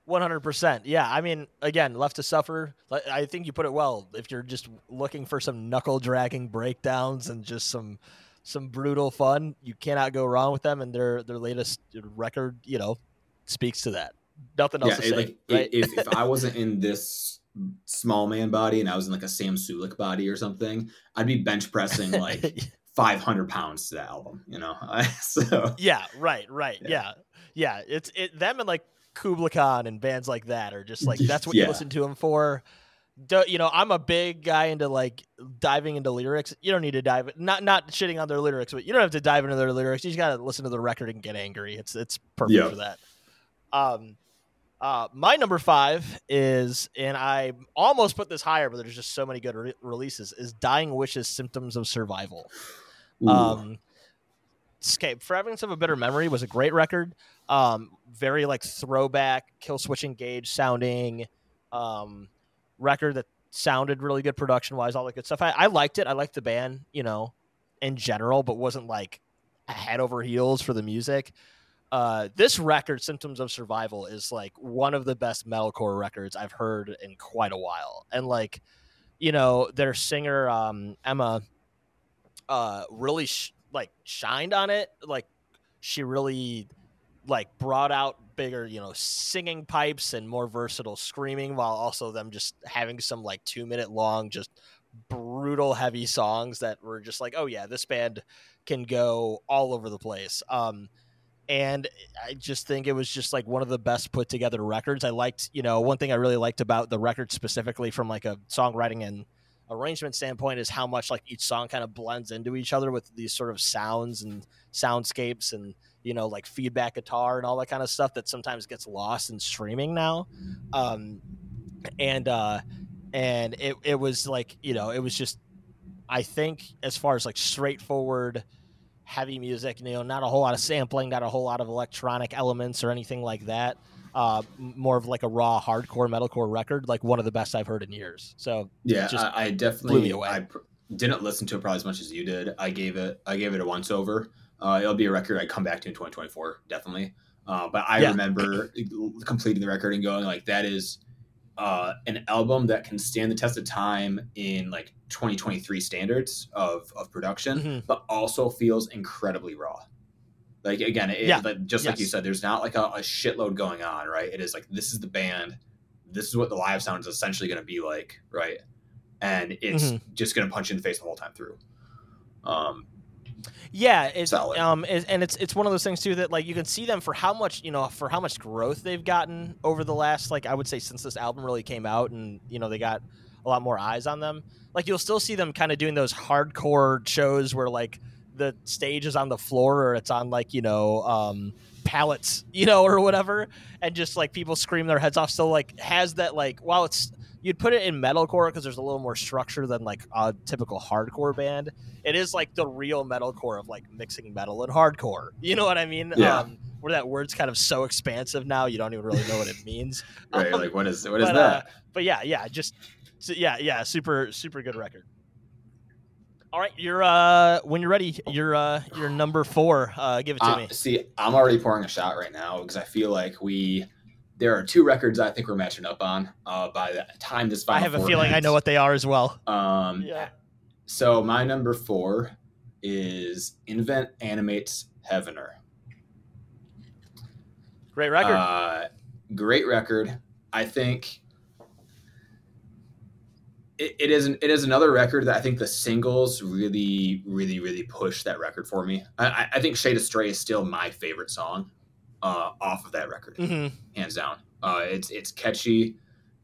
100%. Yeah, I mean, again, left to suffer. I think you put it well. If you're just looking for some knuckle dragging breakdowns and just some some brutal fun, you cannot go wrong with them and their their latest record, you know, speaks to that. Nothing else yeah to say, like right? if, if i wasn't in this small man body and i was in like a Sam Sulek body or something i'd be bench pressing like 500 pounds to that album you know so yeah, right, right. Yeah. Yeah. yeah. it's it them and like Kublai Khan and bands like that are just like that's what you listen to them for. Do, you know, I'm a big guy into like diving into lyrics. You don't need to dive not not shitting on their lyrics, but you don't have to dive into their lyrics. You just got to listen to the record and get angry. It's it's perfect Yeah. for that. Um uh, my number five is, and I almost put this higher, but there's just so many good re- releases. Is "Dying Wishes: Symptoms of Survival." ooh, Um, Escape Fragments of a Bitter Memory was a great record. Um, very like throwback, Killswitch Engage sounding. um, record that sounded really good production wise, all that good stuff. I, I liked it. I liked the band, you know, in general, but wasn't like head over heels for the music. Uh, this record, Symptoms of Survival, is like one of the best metalcore records I've heard in quite a while. And like, you know, their singer um, Emma uh, really sh- like shined on it. Like, she really like brought out bigger, you know, singing pipes and more versatile screaming, while also them just having some like two minute long, just brutal heavy songs that were just like, oh yeah, this band can go all over the place. Um, and I just think it was just like one of the best put together records. I liked, you know, one thing I really liked about the record specifically from like a songwriting and arrangement standpoint is how much like each song kind of blends into each other with these sort of sounds and soundscapes and you know like feedback guitar and all that kind of stuff that sometimes gets lost in streaming now um and uh and it, it was like you know it was just i think as far as like straightforward heavy music you know not a whole lot of sampling not a whole lot of electronic elements or anything like that uh, more of like a raw hardcore metalcore record, like one of the best I've heard in years. So yeah, I, I, definitely I pr- didn't listen to it probably as much as you did. I gave it I gave it a once over. Uh, it'll be a record I come back to in 2024, definitely. Uh, but I yeah. remember completing the record and going like, that is uh, an album that can stand the test of time in like 2023 standards of of production, mm-hmm. but also feels incredibly raw. Like again, it, yeah. Like, just yes. like you said, there's not like a, a, shitload going on, right? It is like this is the band, this is what the live sound is essentially going to be like, right? And it's mm-hmm. just going to punch you in the face the whole time through. Um, yeah, it's Solid. um, it, and it's it's one of those things too that like you can see them for how much you know for how much growth they've gotten over the last like I would say since this album really came out, and you know they got a lot more eyes on them. Like you'll still see them kind of doing those hardcore shows where like the stage is on the floor or it's on like you know um, pallets, you know, or whatever, and just like people scream their heads off. So like has that like while it's you'd put it in metalcore because there's a little more structure than like a typical hardcore band. It is like the real metalcore of like mixing metal and hardcore. You know what I mean? Yeah. Um, where that word's kind of so expansive now, you don't even really know what it means. right? Um, like what is what is but, that? Uh, but yeah, yeah, just yeah, yeah, super super good record. All right, you're uh when you're ready, you're uh you're number four. Uh give it to uh, me. See, I'm already pouring a shot right now because I feel like we there are two records I think we're matching up on. Uh by the time this final I have a feeling ends. I know what they are as well. Um yeah. So my number four is Invent Animates Heavener. Great record. Uh great record. I think it, it is an, it is another record that I think the singles really really really push that record for me. I, I think Shade Astray is still my favorite song uh, off of that record, mm-hmm. hands down. Uh, it's it's catchy,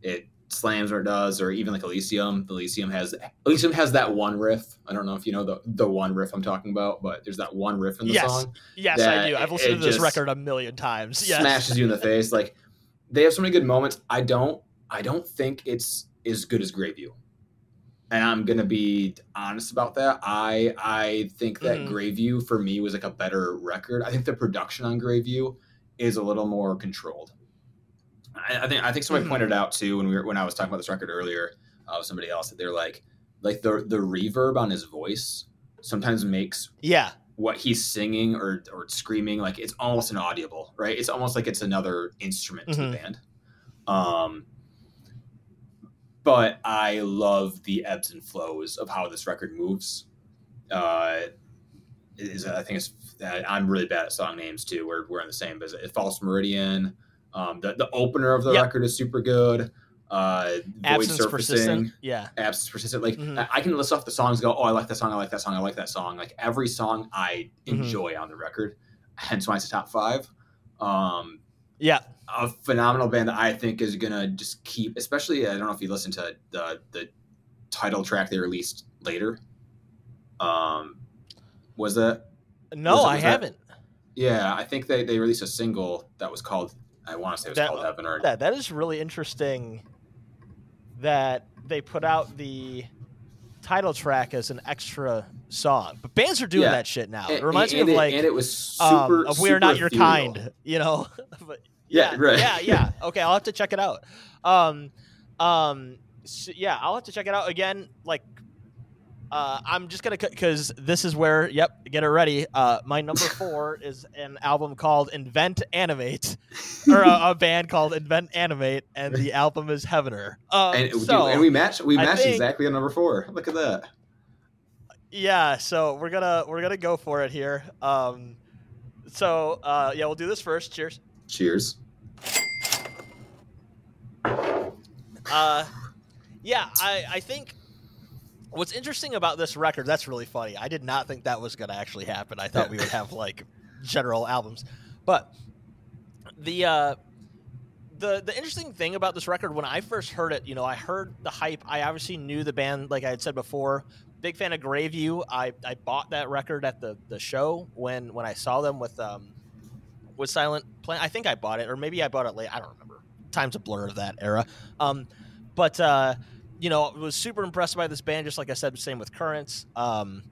it slams or it does, or even like Elysium. Elysium has Elysium has that one riff. I don't know if you know the the one riff I'm talking about, but there's that one riff in the yes. song. Yes, I do. I've listened to this record a million times. Yes. Smashes you in the face. Like they have so many good moments. I don't I don't think it's as good as Greyview. And I'm gonna be honest about that. I I think that mm-hmm. Greyview for me was like a better record. I think the production on Greyview is a little more controlled. I, I think I think somebody mm-hmm. pointed out too when we were when I was talking about this record earlier uh, somebody else that they're like like the the reverb on his voice sometimes makes yeah what he's singing or or screaming like it's almost inaudible right it's almost like it's another instrument mm-hmm. to the mm-hmm. band um but I love the ebbs and flows of how this record moves. Uh, is I think it's I'm really bad at song names too. We're we're in the same business. False Meridian. Um, the the opener of the yep. record is super good. Uh, void surfacing, persistent. yeah, absence persistent. Like mm-hmm. I can list off the songs. Go, oh, I like that song. I like that song. I like that song. Like every song I mm-hmm. enjoy mm-hmm. on the record. Hence why it's a top five. Um, yeah, a phenomenal band that I think is gonna just keep. Especially, I don't know if you listen to the the title track they released later. Um, was that? No, was it, was I that, haven't. Yeah, I think they they released a single that was called. I want to say it was that, called Heaven or that. That is really interesting. That they put out the title track as an extra song. But bands are doing yeah. that shit now. It reminds and, me of like and it was super, um, of "We Are Not Your Kind," you know. but, yeah, yeah, right. Yeah, yeah. Okay, I'll have to check it out. Um, Um, so, yeah, I'll have to check it out again. Like, uh, I'm just gonna cut because this is where. Yep, get it ready. Uh, my number four is an album called Invent Animate, or a, a, band called Invent Animate, and the album is Heavener. Um, and, so, and we match. We match exactly on number four. Look at that. Yeah, so we're gonna we're gonna go for it here. Um, so uh, yeah, we'll do this first. Cheers. Cheers. Uh, yeah, I I think what's interesting about this record that's really funny. I did not think that was going to actually happen. I thought we would have like general albums. But the uh the the interesting thing about this record when i first heard it you know i heard the hype. I obviously knew the band like i had said before. Big fan of Greyview i i bought that record at the the show when when i saw them with um with silent plan. I think i bought it or maybe i bought it late. I don't remember. Time's a blur of that era. Um but uh you know, I was super impressed by this band, just like I said, same with Currents. Um,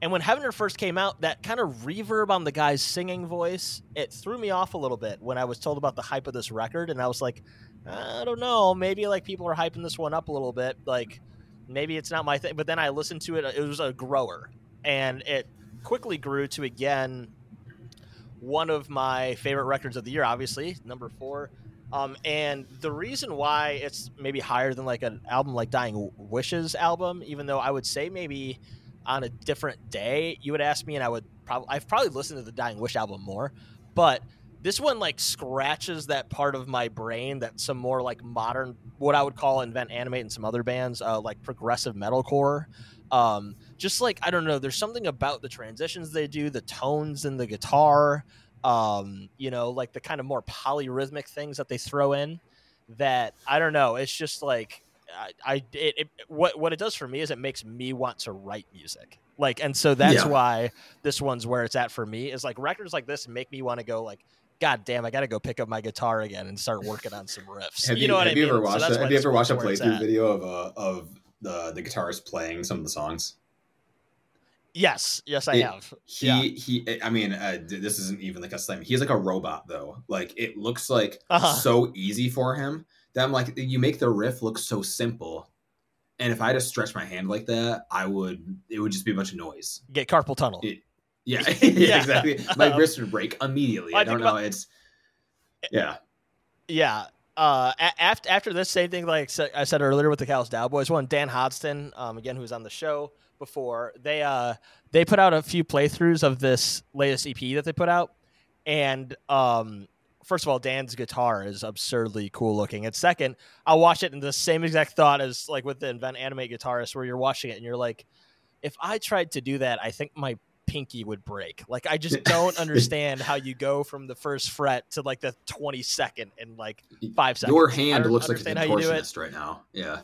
and when Heavener first came out, that kind of reverb on the guy's singing voice, it threw me off a little bit when I was told about the hype of this record. And I was like, I don't know, maybe like people are hyping this one up a little bit. Like maybe it's not my thing. But then I listened to it, it was a grower. And it quickly grew to, again, one of my favorite records of the year, obviously, number four. Um, and the reason why it's maybe higher than like an album like Dying Wishes album, even though I would say maybe on a different day you would ask me, and I would probably I've probably listened to the Dying Wish album more, but this one like scratches that part of my brain that some more like modern what I would call invent animate and some other bands uh, like progressive metalcore. Um, just like I don't know, there's something about the transitions they do, the tones and the guitar um, you know, like the kind of more polyrhythmic things that they throw in that I don't know. It's just like I, I it, it, what what it does for me is it makes me want to write music. Like, and so that's yeah. why this one's where it's at for me. Is like records like this make me want to go like, God damn, I got to go pick up my guitar again and start working on some riffs. have you, you know what have I you mean? Ever watched so have you ever watched a playthrough video of uh, of the the guitarist playing some of the songs? Yes, yes, I it, have. He yeah. he. I mean, uh, this isn't even like a slam. He's like a robot though. Like it looks like uh-huh. so easy for him that I'm like, you make the riff look so simple. And if I just stretch my hand like that, I would. It would just be a bunch of noise. Get carpal tunnel. It, yeah, yeah, exactly. My um, wrist would break immediately. I, I don't know. About, it's yeah, yeah. Uh, after after this same thing, like I said earlier with the Daoboys one, Dan Hodgson, um, again, who was on the show before. They uh they put out a few playthroughs of this latest EP that they put out, and um first of all, Dan's guitar is absurdly cool looking. And second, I'll watch it in the same exact thought as like with the Invent Animate guitarist, where you're watching it and you're like, if I tried to do that, I think my pinky would break. Like I just don't understand how you go from the first fret to like the 22nd in like five seconds. Your hand looks like a contortionist right now. Yeah.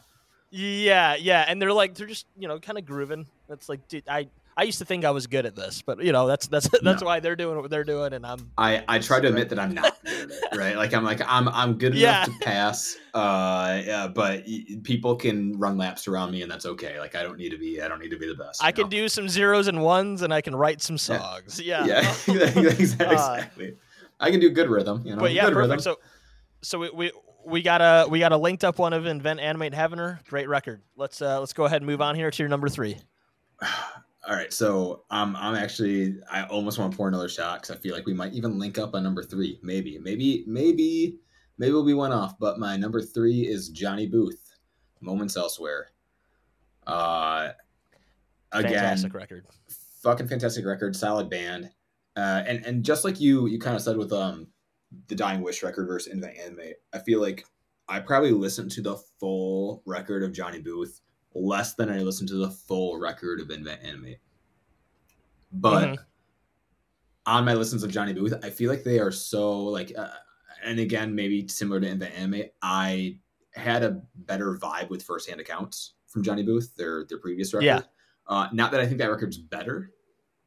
Yeah, yeah, and they're like they're just you know kind of grooving. That's like, dude, I I used to think I was good at this, but you know that's that's that's no. why they're doing what they're doing, and I'm. I I try to admit that I'm not good right? Like I'm like I'm I'm good enough to pass. Uh, yeah, but people can run laps around me, and that's okay. Like I don't need to be I don't need to be the best. I can know? do some zeros and ones, and I can write some songs. Yeah, yeah, yeah. exactly. Uh, I can do good rhythm. You know, but yeah, good perfect. Rhythm. So so we, we we got a we got a linked up one of Invent Animate Heavener. Great record. Let's uh let's go ahead and move on here to your number three. All right, so um, I'm actually I almost want to pour another shot because I feel like we might even link up on number three. Maybe, maybe, maybe, maybe we'll be one off. But my number three is Johnny Booth, Moments Elsewhere. Uh, again, fantastic record, fucking fantastic record, solid band, uh, and and just like you you kind of said with um the Dying Wish record versus Invent Anime, I feel like I probably listened to the full record of Johnny Booth less than I listened to the full record of Invent Anime. But mm-hmm. on my listens of Johnny Booth, I feel like they are so like, uh, and again, maybe similar to Invent Anime, I had a better vibe with firsthand accounts from Johnny Booth, their their previous record. Yeah. Uh, not that I think that record's better,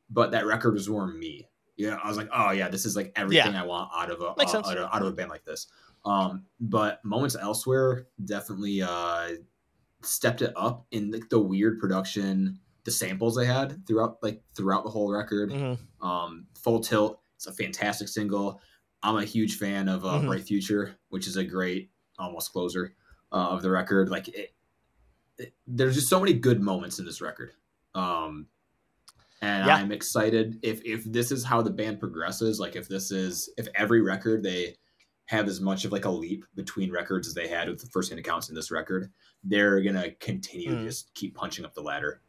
but that record was more me yeah, I was like, oh yeah, this is like everything yeah. I want out of a uh, out, of, out, of, a band like this. Um, but moments elsewhere definitely uh, stepped it up in the, the, weird production, the samples they had throughout like throughout the whole record. Mm-hmm. Um, Full Tilt, it's a fantastic single. I'm a huge fan of uh, mm-hmm. Bright Future, which is a great almost closer. uh, of the record. Like it, it, there's just so many good moments in this record. Um, and yeah. I'm excited if if this is how the band progresses. Like if this is if every record they have as much of like a leap between records as they had with the first hand accounts in this record, they're gonna continue mm. to hmm. just keep punching up the ladder.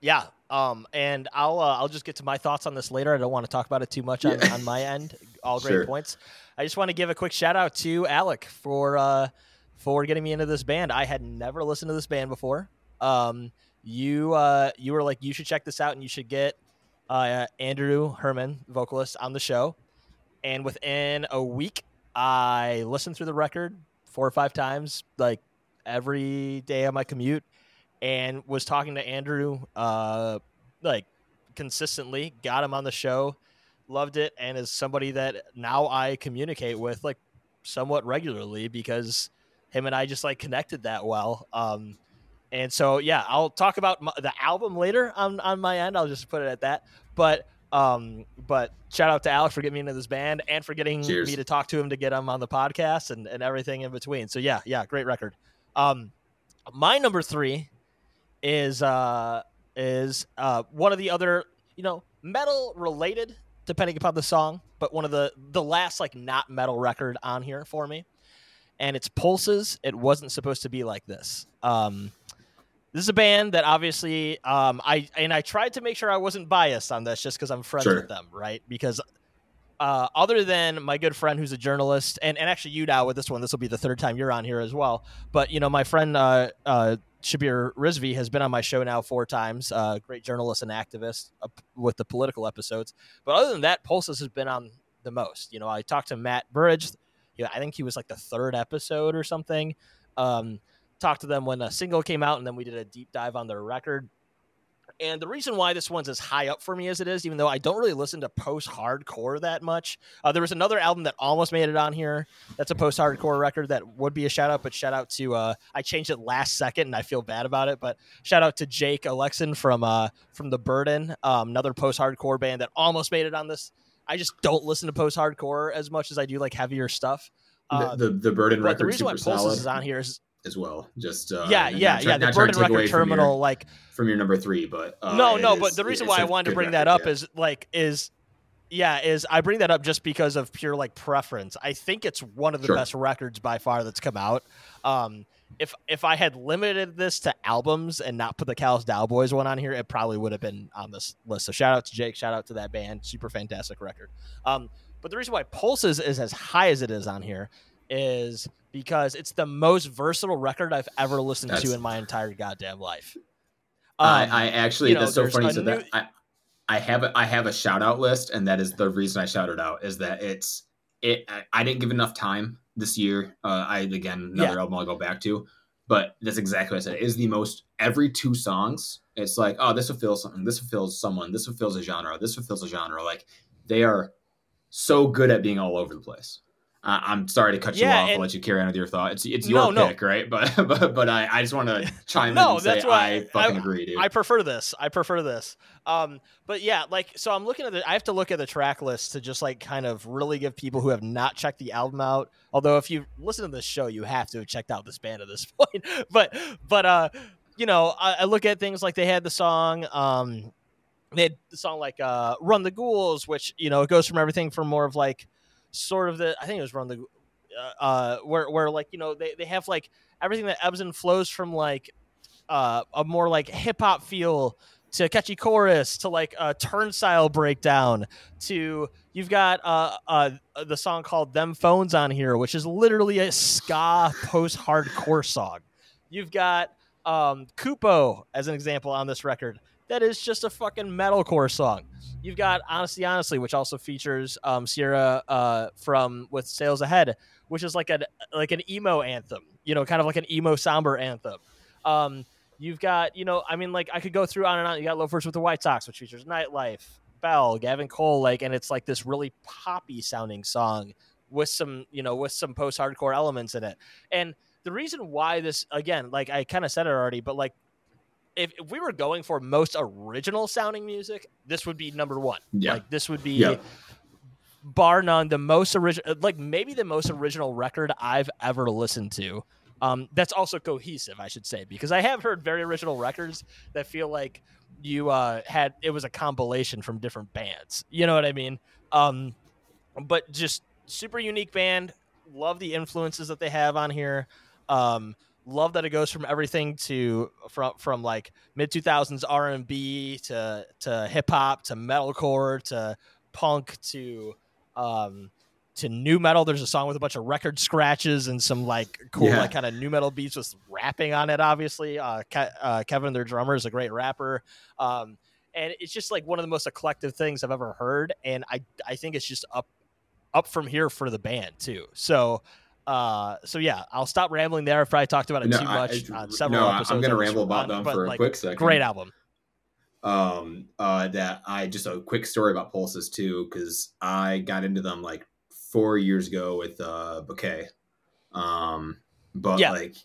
Yeah, um, and I'll uh, I'll just get to my thoughts on this later. I don't want to talk about it too much on, yeah. on my end. All great sure. points. I just want to give a quick shout out to Alec for uh, for getting me into this band. I had never listened to this band before. Um, you uh, you were like you should check this out and you should get uh, Andrew Herman, vocalist, on the show. And within a week, I listened through the record four or five times, like every day on my commute and was talking to Andrew uh, like consistently, got him on the show, loved it, and is somebody that now I communicate with like somewhat regularly because him and I just like connected that well. Um, and so yeah, I'll talk about my, the album later on on my end. I'll just put it at that. But um, but shout out to Alex for getting me into this band and for getting Cheers. me to talk to him to get him on the podcast and, and everything in between. So yeah, yeah, great record. Um, my number three is uh is uh one of the other you know metal related depending upon the song but one of the the last like not metal record on here for me and it's pulses it wasn't supposed to be like this um this is a band that obviously um i and i tried to make sure i wasn't biased on this just because i'm friends sure. with them right because uh, other than my good friend who's a journalist, and, and actually you now with this one, this will be the third time you're on here as well. But you know, my friend uh, uh, Shabir Rizvi has been on my show now four times. Uh, great journalist and activist uh, with the political episodes. But other than that, Pulses has been on the most. You know, I talked to Matt Burridge. You know, I think he was like the third episode or something. Um, talked to them when a single came out, and then we did a deep dive on their record. And the reason why this one's as high up for me as it is, even though I don't really listen to post hardcore that much, uh, there was another album that almost made it on here. That's a post hardcore record that would be a shout out, but shout out to uh, I changed it last second and I feel bad about it. But shout out to Jake Alexin from uh, from the Burden, um, another post hardcore band that almost made it on this. I just don't listen to post hardcore as much as I do like heavier stuff. Uh, the, the, the Burden record. The reason why Pulses is on here is as well. Just uh, yeah, yeah, yeah. The Burden Record Terminal, your, like from your number three, but uh, no, no. Is, but the reason why I wanted to bring record, that up yeah. is like is yeah is I bring that up just because of pure like preference. I think it's one of the sure. best records by far that's come out. Um, if if I had limited this to albums and not put the Callous Daoboys one on here, it probably would have been on this list. So shout out to Jake, shout out to that band, super fantastic record. Um, but the reason why Pulses is as high as it is on here is because it's the most versatile record I've ever listened that's, to in my entire goddamn life. Um, I, I, actually, you know, that's so funny. So new... that I, I have a, I have a shout out list, and that is the reason I shouted out is that it's it. I didn't give enough time this year. Uh, I again another yeah. album I'll go back to, but that's exactly what I said. It is the most every two songs. It's like oh, this fulfills something. This fulfills someone. This fulfills a genre. This fulfills a genre. Like they are so good at being all over the place. Uh, I'm sorry to cut you yeah, off. I'll let you carry on with your thought. It's it's your no, pick, no. right? But but but I, I just want to chime no, in and that's say why I fucking I, agree, dude. I prefer this. I prefer this. Um, but yeah, like so I'm looking at the. I have to look at the track list to just like kind of really give people who have not checked the album out. Although if you listen to this show, you have to have checked out this band at this point. but but uh, you know, I, I look at things like they had the song um, they had the song like uh, "Run the Ghouls," which you know it goes from everything from more of like sort of the I think it was Run the uh, uh, where where like you know they, they have like everything that ebbs and flows from like uh, a more like hip hop feel to catchy chorus to like a turnstile breakdown to you've got uh, uh, the song called them phones on here which is literally a ska post hardcore song. You've got um, Kupo as an example on this record that is just a fucking metalcore song. You've got Honestly Honestly, which also features um, Sierra uh, from with Sales Ahead, which is like a like an emo anthem, you know, kind of like an emo somber anthem. Um, you've got, you know, I mean, like I could go through on and on. You got Loafers with the White Sox, which features Nightlife, Bell, Gavin Cole, like, and it's like this really poppy sounding song with some, you know, with some post hardcore elements in it. And the reason why this, again, like I kind of said it already, but like if, if we were going for most original sounding music, this would be number one. Yeah. Like this would be yeah. bar none the most original like maybe the most original record I've ever listened to. Um, that's also cohesive, I should say, because I have heard very original records that feel like you uh, had it was a compilation from different bands. You know what I mean? Um, but just super unique band. Love the influences that they have on here. Um, love that it goes from everything to from from like mid two thousands R and B to to hip hop to metalcore to punk to um, to nu metal. There's a song with a bunch of record scratches and some like cool yeah. like kind of nu metal beats with rapping on it. Obviously, uh, Ke- uh, Kevin, their drummer, is a great rapper. Um, and it's just like one of the most eclectic things I've ever heard, and I I think it's just up up from here for the band too. So. Uh, so yeah, I'll stop rambling there. If I've probably talked about it no, too much I, on several no, episodes. I'm going to ramble about them for a quick second. Great album. Um, uh, that I just a quick story about Pulses too, because I got into them like four years ago with uh Bouquet. Um, but yeah. like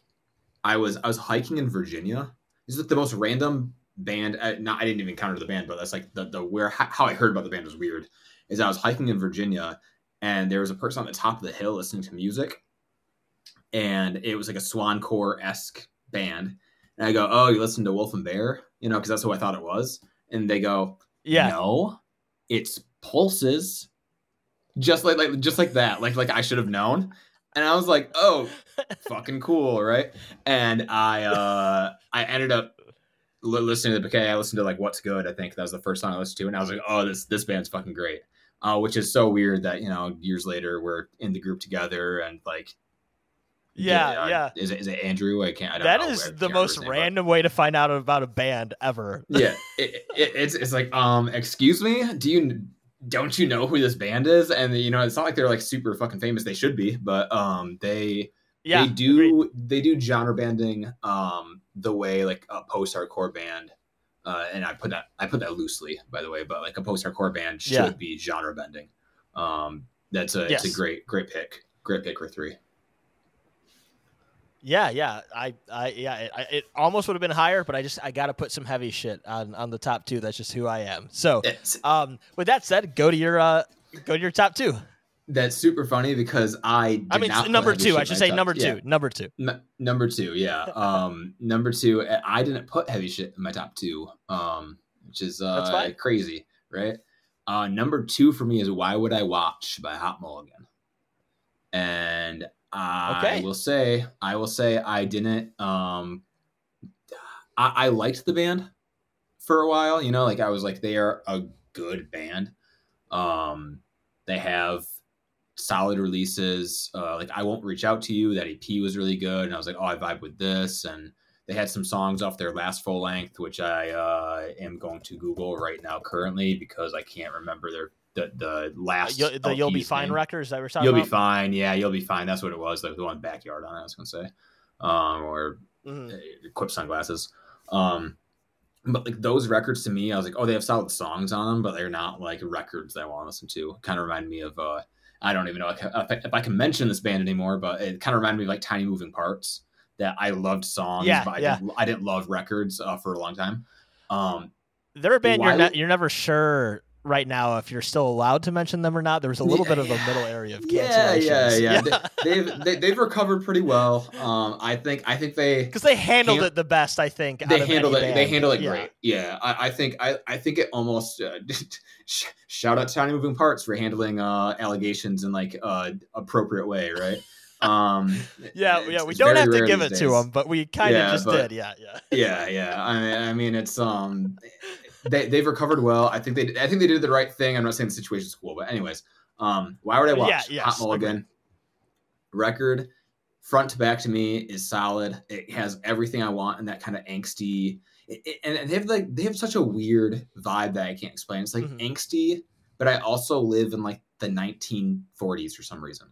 I was I was hiking in Virginia. This is the most random band. Uh, not I didn't even encounter the band, but that's like the the where how I heard about the band was weird. Is I was hiking in Virginia and there was a person on the top of the hill listening to music, and it was like a Swancore esque band. And I go, "Oh, you listen to Wolf and Bear?" You know, because that's who I thought it was. And they go, "Yeah, no, it's Pulses." Just like like just like that, like like I should have known. And I was like, "Oh, fucking cool, right?" And I uh I ended up listening to the bouquet. I listened to like What's Good. I think that was the first song I listened to, and I was like, "Oh, this this band's fucking great." Uh, which is so weird that you know years later we're in the group together and like yeah, yeah. Is it, is it Andrew? I can't. I that know, is the most name, random but... way to find out about a band ever. yeah, it, it, it's it's like, um, excuse me, do you don't you know who this band is? And you know, it's not like they're like super fucking famous. They should be, but um, they yeah, they do agreed. they do genre banding um the way like a post hardcore band. Uh, and I put that I put that loosely, by the way, but like a post hardcore band should yeah. be genre bending. Um, that's a yes. it's a great great pick, great pick for three. Yeah, yeah, I, I, yeah, it, it almost would have been higher, but I just I got to put some heavy shit on on the top two. That's just who I am. So, um, with that said, go to your uh, go to your top two. That's super funny because I. I mean, number two. I should say number two. Yeah. Number two. M- number two. Yeah. um, number two. I didn't put heavy shit in my top two. Um, which is uh crazy, right? Uh, number two for me is "Why Would I Watch" by Hot Mulligan, and okay. I will say, I will say, I didn't. Um, I, I liked the band for a while. You know, like I was like, they are a good band. Um, they have solid releases. Uh, like I won't reach out to you. That EP was really good, and I was like, oh, I vibe with this. And they had some songs off their last full length, which I uh, am going to Google right now currently because I can't remember their the the last uh, the you'll be fine records that we're talking you'll about? be fine yeah you'll be fine that's what it was like the one backyard on it i was gonna say um or mm-hmm. Uh, equip sunglasses um but like those records to me i was like oh they have solid songs on them but they're not like records that i want to listen to kind of remind me of uh i don't even know if I, if I can mention this band anymore but it kind of reminded me of like tiny moving parts that i loved songs yeah, but I, yeah. didn't, I didn't love records uh, for a long time um they're a band you're, ne- you're never sure right now if you're still allowed to mention them or not. There was a little bit of a middle area of yeah, yeah, yeah, yeah. They, have they, they've recovered pretty well. Um, I think I think they because they handled hand, it the best. I think they handled it. Band. They handled it yeah. great. Yeah, I, I, think I, I think it almost uh, shout out to Tiny Moving Parts for handling uh, allegations in like uh, appropriate way, right? Um, yeah, yeah, we don't have to give it days. to them, but we kind of yeah, just but, did. Yeah, yeah, yeah, yeah. I mean, I mean, it's um, they they've recovered well. I think they I think they did the right thing. I'm not saying the situation's cool, but anyways, um, why would I watch? Yeah, yes, Hot Mulligan record front to back to me is solid. It has everything I want in that kind of angsty. It, it, and they have like they have such a weird vibe that I can't explain. It's like mm-hmm. angsty, but I also live in like the 1940s for some reason.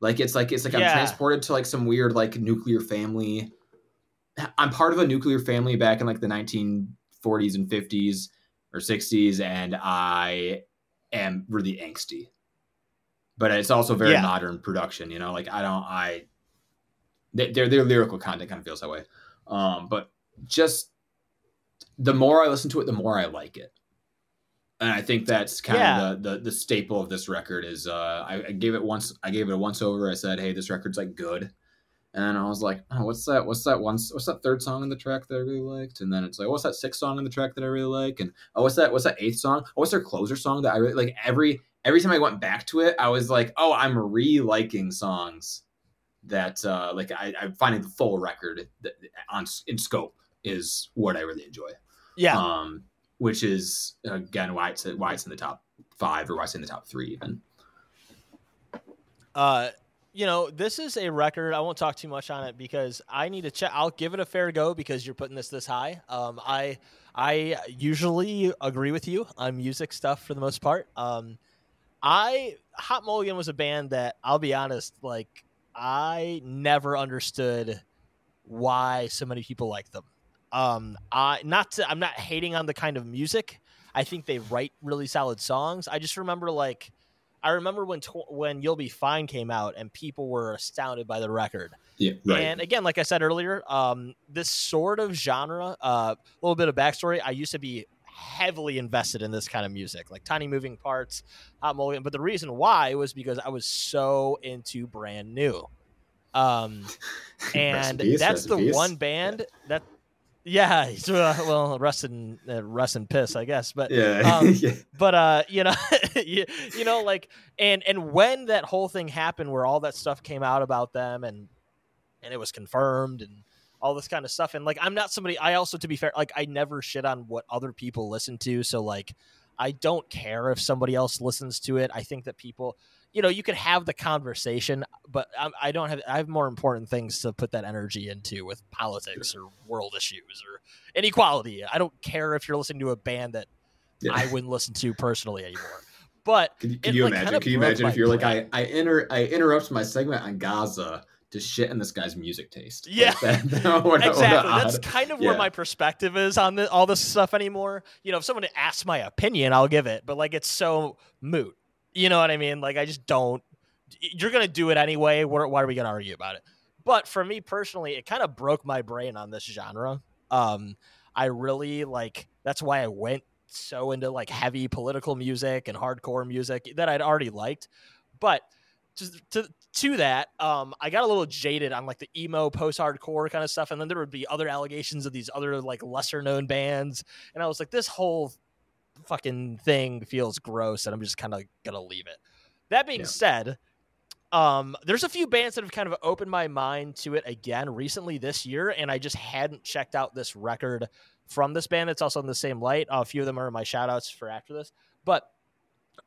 Like it's like it's like yeah. I'm transported to like some weird like nuclear family. I'm part of a nuclear family back in like the 19 40s and 50s or 60s, and I am really angsty. But it's also very yeah. modern production, you know. Like I don't, I their their lyrical content kind of feels that way. Um, but just the more I listen to it, the more I like it. and I think that's kind yeah. of the, the, the staple of this record is uh, I, I, gave it once I gave it a once over. I said, hey, this record's like good, and I was like, oh, what's that? What's that one? What's that third song in the track that I really liked? And then it's like, what's that sixth song in the track that I really like? And oh, what's that? What's that eighth song? Oh, what's their closer song that I really like? Every every time I went back to it, I was like, oh, I'm re-liking songs that uh, like I, I'm finding the full record that, on in scope is what I really enjoy. Yeah. Um, which is again why it's why it's in the top five or why it's in the top three even. Uh, you know, this is a record. I won't talk too much on it because I need to check. I'll give it a fair go because you're putting this this high. Um, I I usually agree with you on music stuff for the most part. Um, I Hot Mulligan was a band that I'll be honest, like I never understood why so many people like them. Um, I not to, I'm not hating on the kind of music. I think they write really solid songs. I just remember like I remember when when You'll Be Fine came out and people were astounded by the record. Yeah, right. And again, like I said earlier, um, this sort of genre, uh, a uh, little bit of backstory. I used to be heavily invested in this kind of music, like Tiny Moving Parts, Hot Mulligan. But the reason why was because I was so into brand new. Um, and that's the one band that yeah, uh, well, rust and uh, rest in piss, I guess. But yeah, um, yeah. but uh, you know, you, you know, like, and and when that whole thing happened, where all that stuff came out about them, and and it was confirmed, and all this kind of stuff, and like, I'm not somebody. I also, to be fair, like, I never shit on what other people listen to, so like, I don't care if somebody else listens to it. I think that people, you know, you could have the conversation, but I, I, don't have. I have more important things to put that energy into with politics or world issues or inequality. I don't care if you're listening to a band that yeah. I wouldn't listen to personally anymore. But can, can you like, imagine? Can you imagine if you're like I I inter I interrupt my segment on Gaza to shit in this guy's music taste. Yeah, like that, what, exactly. That's kind of yeah. where my perspective is on the, all this stuff anymore. You know, if someone asks my opinion, I'll give it, but like it's so moot. You know what I mean? Like I just don't. You're gonna do it anyway. Why are we gonna argue about it? But for me personally, it kind of broke my brain on this genre. Um, I really like. That's why I went so into like heavy political music and hardcore music that I'd already liked. But to, to, to that, um, I got a little jaded on like the emo post hardcore kind of stuff, and then there would be other allegations of these other like lesser known bands, and I was like, this whole fucking thing feels gross, and I'm just kind of gonna leave it. That being yeah. said, um, there's a few bands that have kind of opened my mind to it again recently this year, and I just hadn't checked out this record from this band. It's also in the same light. Uh, a few of them are my shout outs for after this, but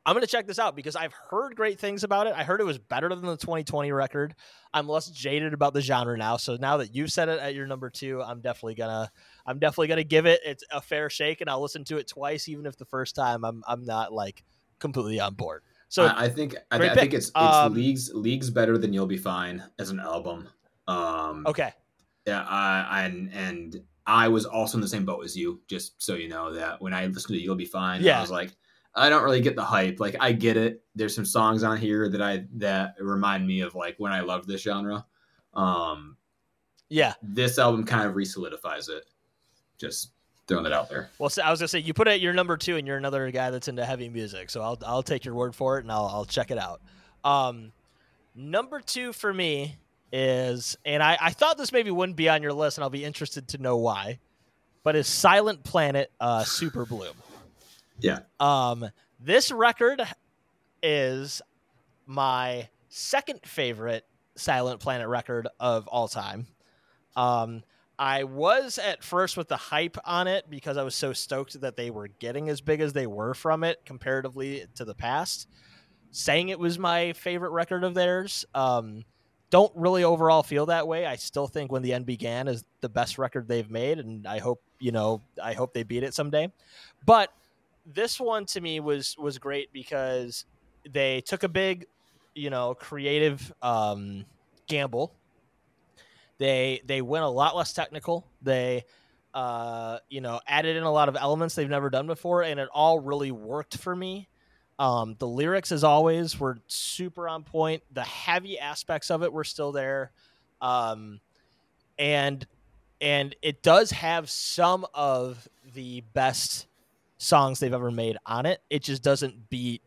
I'm going to check this out because I've heard great things about it. I heard it was better than the 2020 record. I'm less jaded about the genre now. So now that you've said it at your number 2, I'm definitely going to I'm definitely going to give it it's a fair shake and I'll listen to it twice even if the first time I'm I'm not like completely on board. So I, I think I, I, think it's it's um, leagues leagues better than You'll Be Fine as an album. Um Okay. Yeah, I and and I was also in the same boat as you, just so you know that when I listened to You'll Be Fine, yeah. I was like I don't really get the hype. Like I get it. There's some songs on here that I that remind me of like when I loved this genre. Um yeah. This album kind of resolidifies it. Just throwing it out there. Well, so I was gonna say you put it your number two, and you're another guy that's into heavy music, so I'll I'll take your word for it, and I'll I'll check it out. Um, number two for me is, and I I thought this maybe wouldn't be on your list, and I'll be interested to know why, but is Silent Planet uh, Super Bloom. Yeah. Um, this record is my second favorite Silent Planet record of all time. Um, I was at first with the hype on it because I was so stoked that they were getting as big as they were from it comparatively to the past. Saying it was my favorite record of theirs. Um, don't really overall feel that way. I still think when the end began is the best record they've made, and I hope you know I hope they beat it someday. But this one to me was was great because they took a big, you know, creative um, gamble. They they went a lot less technical. They uh, you know added in a lot of elements they've never done before, and it all really worked for me. Um, the lyrics, as always, were super on point. The heavy aspects of it were still there, um, and and it does have some of the best songs they've ever made on it. It just doesn't beat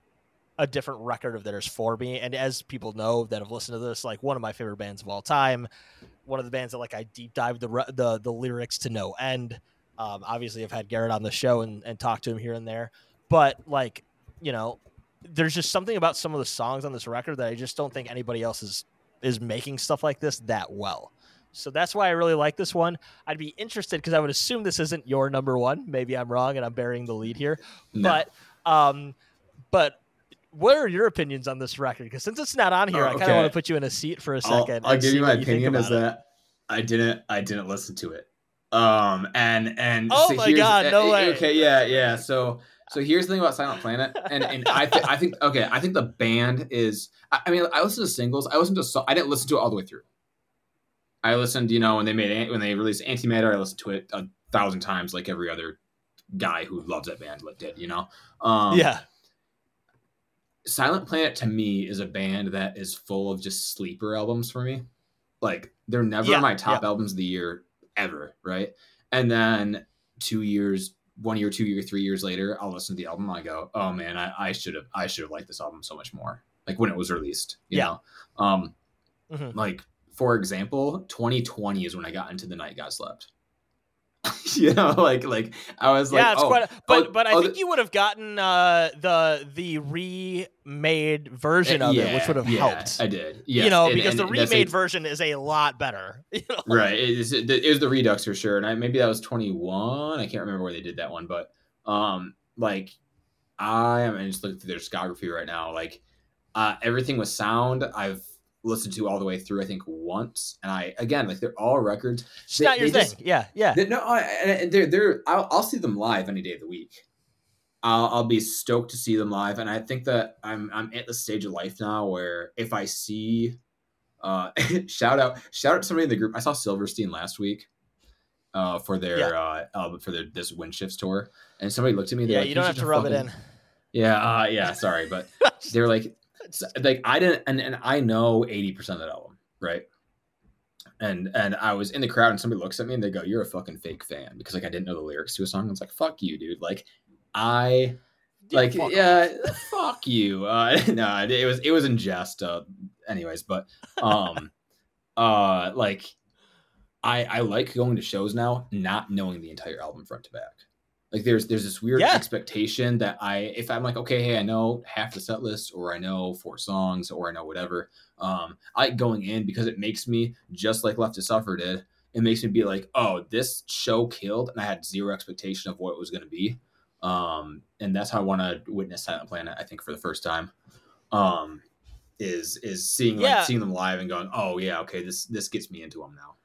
a different record of theirs for me. And as people know that have listened to this, like one of my favorite bands of all time, one of the bands that like I deep dive the the the lyrics to no end. Um, obviously, I've had Garrett on the show and, and talked to him here and there, but like you know, there's just something about some of the songs on this record that I just don't think anybody else is is making stuff like this that well. So that's why I really like this one. I'd be interested because I would assume this isn't your number one. Maybe I'm wrong and I'm burying the lead here. No. But um, but what are your opinions on this record? Because since it's not on here, I kind of want to put you in a seat for a 2nd I'll, I'll give you my opinion. Is that I didn't I didn't listen to it. Um and and oh so my god, no uh, way. Okay, yeah, yeah. So so here's the thing about Silent Planet, and and I th- I think okay, I think the band is. I, I mean, I listened to singles. I listened to. So, I didn't listen to it all the way through. I listened, you know, when they made when they released Antimatter, I listened to it a thousand times, like every other guy who loves that band did. You know. Um, yeah. Silent Planet to me is a band that is full of just sleeper albums for me. Like they're never yeah, my top yeah. albums of the year ever, right? And then two years, one year, two year, three years later, I'll listen to the album. And I go, oh man, I should have, I should have liked this album so much more. Like when it was released, you yeah. know. Um, mm-hmm. like for example, 2020 is when I got into the night God slept. you know, like like I was like, yeah, it's oh, quite. A, but oh, but I oh, think you would have gotten uh, the the remade version of yeah, it, which would have yeah, helped. I did, yes. you know, and, because and the remade a, version is a lot better. You know? Right, it is, it was the Redux for sure, and I, maybe that was twenty one. I can't remember where they did that one, but um, like I am just looking through their discography right now. Like uh, everything was sound. I've listened to all the way through. I think once, and I again like they're all records. It's they, not your thing. Just, yeah, yeah. They, no, I, they're they're. I'll, I'll see them live any day of the week. I'll, I'll be stoked to see them live, and I think that I'm I'm at the stage of life now where if I see, uh, shout out shout out to somebody in the group. I saw Silverstein last week, uh, for their yeah. uh, uh for their this wind shifts tour, and somebody looked at me. Yeah, like, you don't have to rub fucking... it in. Yeah, uh, yeah. Sorry, but they were like, like I didn't, and, and I know eighty percent of that album, right? And and I was in the crowd, and somebody looks at me and they go, "You're a fucking fake fan," because like I didn't know the lyrics to a song. I was like, "Fuck you, dude!" Like I, like fuck yeah, fuck you. Uh, no, it was it was in jest. Uh, anyways, but um, uh, like I I like going to shows now, not knowing the entire album front to back. Like there's there's this weird yeah. expectation that I if I'm like okay hey I know half the set list or I know four songs or I know whatever um I going in because it makes me just like Left to Suffer did it makes me be like oh this show killed and I had zero expectation of what it was going to be um and that's how I want to witness Silent Planet I think for the first time um is is seeing like yeah. seeing them live and going oh yeah okay this this gets me into them now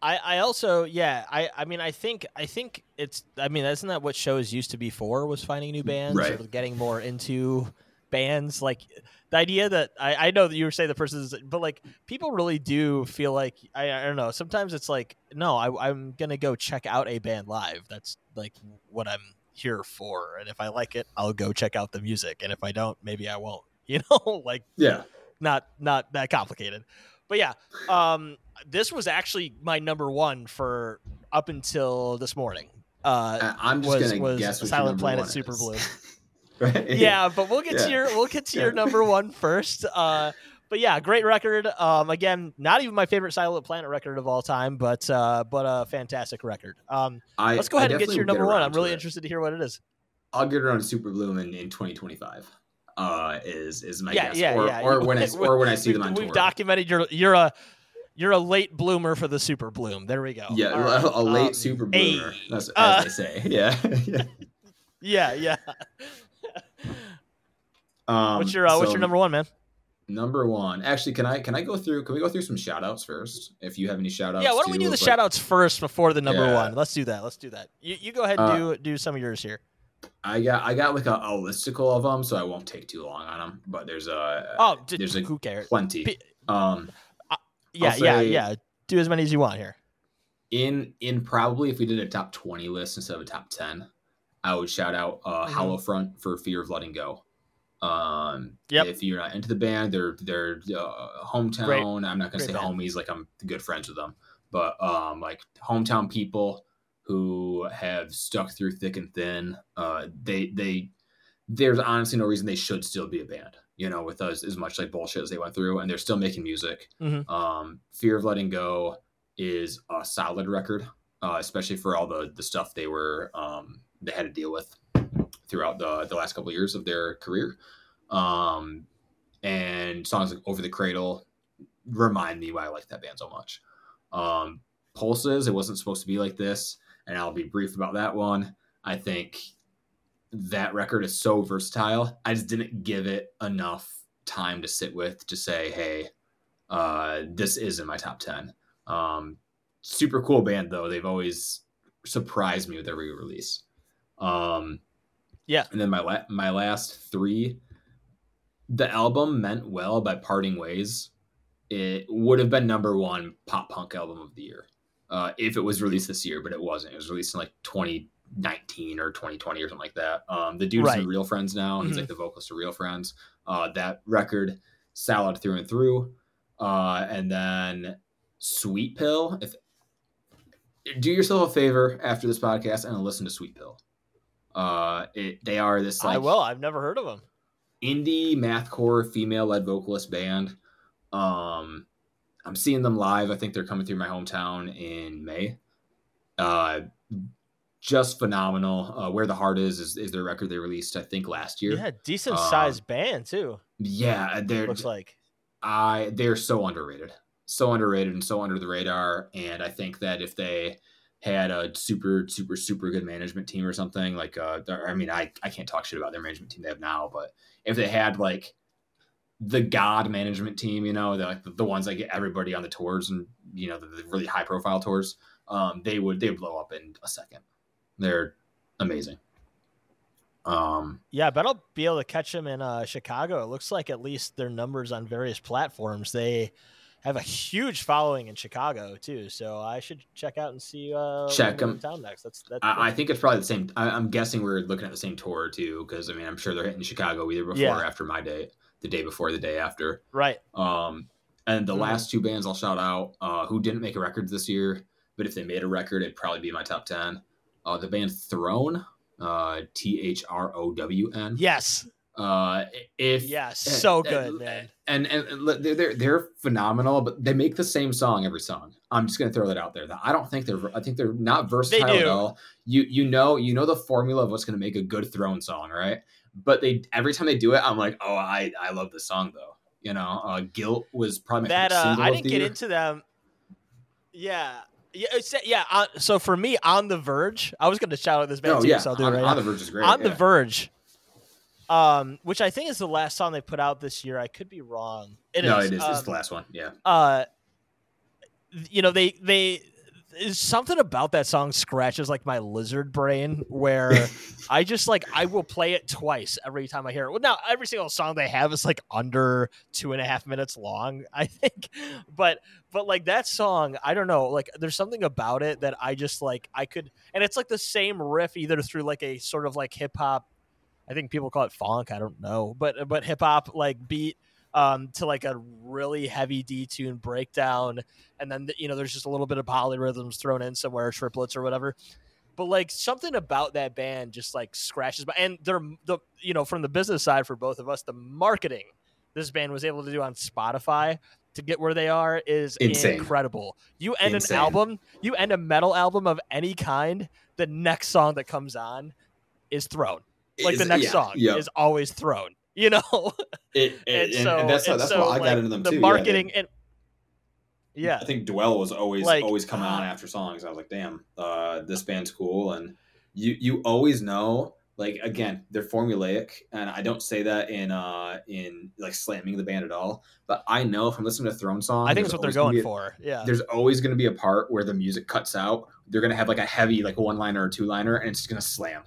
I, I also yeah I, I mean I think I think it's I mean isn't that what shows used to be for was finding new bands right. or getting more into bands? Like the idea that I, I know that you were saying the person is but like people really do feel like I, I don't know sometimes it's like no I, I'm gonna go check out a band live. That's like what I'm here for. And if I like it I'll go check out the music. And if I don't maybe I won't you know like yeah. not not that complicated but yeah um this was actually my number one for up until this morning. Uh, I'm just was, gonna was guess Silent Planet Super Bloom. right? Yeah, but we'll get yeah. to your we'll get to your number one first. Uh, but yeah, great record. Um, again, not even my favorite Silent Planet record of all time, but uh, but a fantastic record. Um, I, let's go ahead and get to your number one. I'm really interested to hear what it is. I'll get around Super Bloom in, in 2025. Uh, is is my yeah, guess, yeah, or, yeah. or when I or when I see them on we've tour. documented you're you're a you're a late bloomer for the super bloom. There we go. Yeah, right. a, late um, super bloomer, a, as, as uh, they say. Yeah. yeah, yeah. um, what's your uh, so what's your number one, man? Number one. Actually, can I can I go through can we go through some shout outs first? If you have any shout outs. Yeah, why don't we do the like, shout outs first before the number yeah. one? Let's do that. Let's do that. You, you go ahead and uh, do do some of yours here. I got I got like a, a listicle of them, so I won't take too long on them. But there's a oh, there's a who cares? Plenty. Um, yeah, yeah, yeah. Do as many as you want here. In in probably if we did a top twenty list instead of a top ten, I would shout out uh, mm-hmm. Hollow Front for Fear of Letting Go. Um, yep. If you're not into the band, they're they're uh, hometown. Great. I'm not gonna Great say band. homies like I'm good friends with them, but um, like hometown people who have stuck through thick and thin. Uh, they they there's honestly no reason they should still be a band. You know, with us as much like bullshit as they went through, and they're still making music. Mhm. Um, Fear of Letting Go is a solid record, uh, especially for all the the stuff they were um, they had to deal with throughout the the last couple of years of their career. Um, and songs like Over the Cradle remind me why I like that band so much. Um, Pulses, it wasn't supposed to be like this, and I'll be brief about that one. I think that record is so versatile. I just didn't give it enough time to sit with to say, hey, uh, this is in my top 10. Um, super cool band, though. They've always surprised me with every release. Um, Yeah. And then my, la- my last three, the album Meant Well by Parting Ways. It would have been number one pop punk album of the year uh, if it was released this year, but it wasn't. It was released in like 2019 or 2020 or something like that. Um, the dude's Right. in Real Friends now. He's Mhm. like the vocalist of Real Friends. Uh, that record, salad through and through. Uh, and then Sweet Pill. If do yourself a favor after this podcast and listen to Sweet Pill. Uh, it, they are this like I will. I've never heard of them. indie mathcore female led vocalist band. Um, I'm seeing them live. I think they're coming through my hometown in May. Uh, just phenomenal. Uh, Where the Heart Is, is is their record they released I think last year. Yeah, decent Um, sized band too. Yeah, they're Looks like. I they're so underrated, so underrated and so under the radar. And I think that if they had a super super super good management team or something like uh I mean I I can't talk shit about their management team they have now, but if they had like the God management team, you know, the like the, the ones that get everybody on the tours and you know the, the really high profile tours, um, they would they would blow up in a second. They're amazing. Um, Yeah, but I'll be able to catch them in uh, Chicago. It looks like at least their numbers on various platforms. They have a huge following in Chicago too, so I should check out and see. Uh, Check them in next. That's that's. I, I think it's probably the same. I, I'm guessing we're looking at the same tour too, because I mean, I'm sure they're hitting Chicago either before Yeah. or after my date, the day before, the day after. right. Um, and the Mhm. last two bands I'll shout out, uh, who didn't make a record this year, but if they made a record, it'd probably be my top ten. Uh, the band Thrown, uh, T H R O W N. Yes. Uh, if Yes. eh, So eh, good, eh, man. And and and they're, they're they're phenomenal, but they make the same song every song. I'm just gonna throw that out there. That I don't think they're I think they're not versatile at all. You you know you know the formula of what's gonna make a good Thrown song, right? But they every time they do it, I'm like, oh, I I love this song though. You know, uh, Guilt was probably my That uh, I didn't the get year. into them. Yeah. Yeah, yeah. Uh, so for me, on the Verge, I was going to shout out this band Oh too, yeah, so I'll do on, it right on now. the verge is great. on the. Verge, um, which I think is the last song they put out this year. I could be wrong. It is. no, it is. Um, it's the last one. Yeah. uh you know they they something about that song scratches like my lizard brain where i just like i will play it twice every time i hear it. Well now every single song they have is like under two and a half minutes long i think. But but like that song i don't know like there's something about it that i just like i could and it's like the same riff either through like a sort of like hip-hop i think people call it funk i don't know but but hip-hop like beat um, to like a really heavy detune breakdown, and then you know there's just a little bit of polyrhythms thrown in somewhere, triplets or whatever. But like something about that band just like scratches my and they're the you know from the business side for both of us, the marketing this band was able to do on Spotify to get where they are is Insane. incredible. You end Insane. an album, you end a metal album of any kind, the next song that comes on is thrown. Like the next yeah, song yeah. is always thrown. You know, It, and, and, so and that's how, that's so, how I got into them the too. yeah, they- marketing and yeah, I think Dwell was always Like, always coming on uh, after songs. I was like, damn, uh, this band's cool, and you you always know. Like again, they're formulaic, and I don't say that in uh in like slamming the band at all. But I know from listening to Thrown song, I think that's what they're going a- for. Yeah, There's always going to be a part where the music cuts out. They're going to have like a heavy like one liner or two liner, and it's just going to slam.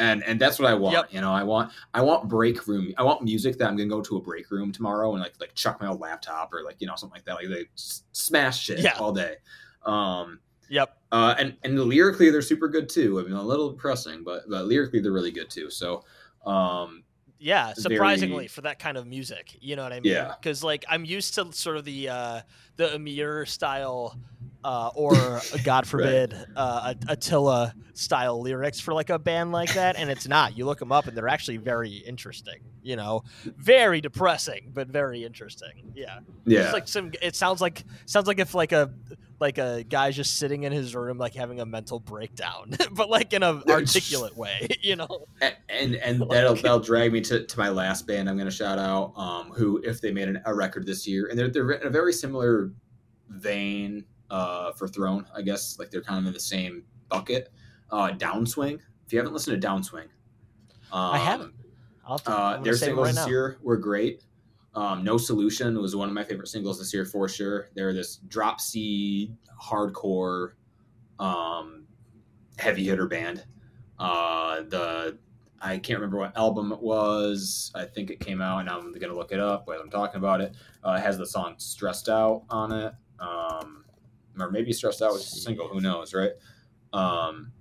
And and that's what I want. Yep. You know, I want I want break room. I want music that I'm going to go to a break room tomorrow and like like chuck my old laptop or like you know something like that. Like they s- smash shit Yeah. all day. Um, yep. uh, and and lyrically they're super good too. I mean, a little depressing, but but lyrically they're really good too. So, um, Yeah, surprisingly very- for that kind of music, you know what I mean? Yeah. Because like I'm used to sort of the uh, the Emmure style uh, or God forbid right. uh, Attila style lyrics for like a band like that, and it's not. You look them up, and they're actually very interesting. You know, very depressing, but very interesting. Yeah, yeah. It's like some. It sounds like sounds like if like a like a guy just sitting in his room like having a mental breakdown but like in an articulate way you know and and, and like, that'll that'll drag me to, to my last band i'm going to shout out um who if they made an, a record this year and they're, they're in a very similar vein uh for Thrown i guess like they're kind of in the same bucket uh downswing if you haven't listened to downswing um, i haven't to, uh, their singles right this now. year were great um, no Solution was one of my favorite singles this year for sure. They're this drop C hardcore um, heavy hitter band. Uh, the I can't remember what album it was. I think it came out, and I'm gonna look it up while I'm talking about it. Uh, it has the song "Stressed Out" on it, um, or maybe "Stressed Out" was a single. Who knows, right? Um,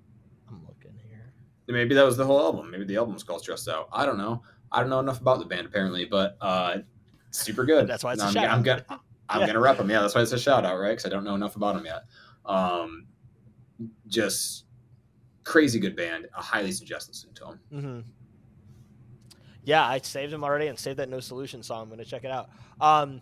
I'm looking here. Maybe that was the whole album. Maybe the album was called "Stressed Out." I don't know. I don't know enough about the band apparently, but uh, super good. That's why it's a shout I'm, gonna I'm yeah. gonna rep them. Yeah, that's why it's a shout out, right? Because I don't know enough about them yet. Um, just crazy good band. I highly suggest listening to them. Mm-hmm. Yeah, I saved them already and saved that No Solution song. I'm gonna check it out. Um,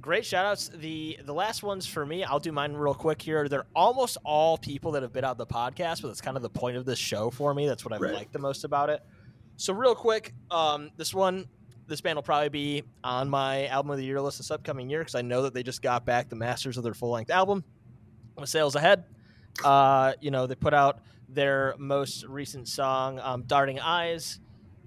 great shout outs. The the last ones for me, I'll do mine real quick here. They're almost all people that have been on the podcast, but that's kind of the point of this show for me. That's what I right. like the most about it. So real quick, um, this one this band will probably be on my album of the year list this upcoming year because I know that they just got back the masters of their full length album. With Sails Ahead, uh, you know they put out their most recent song, um, "Darting Eyes."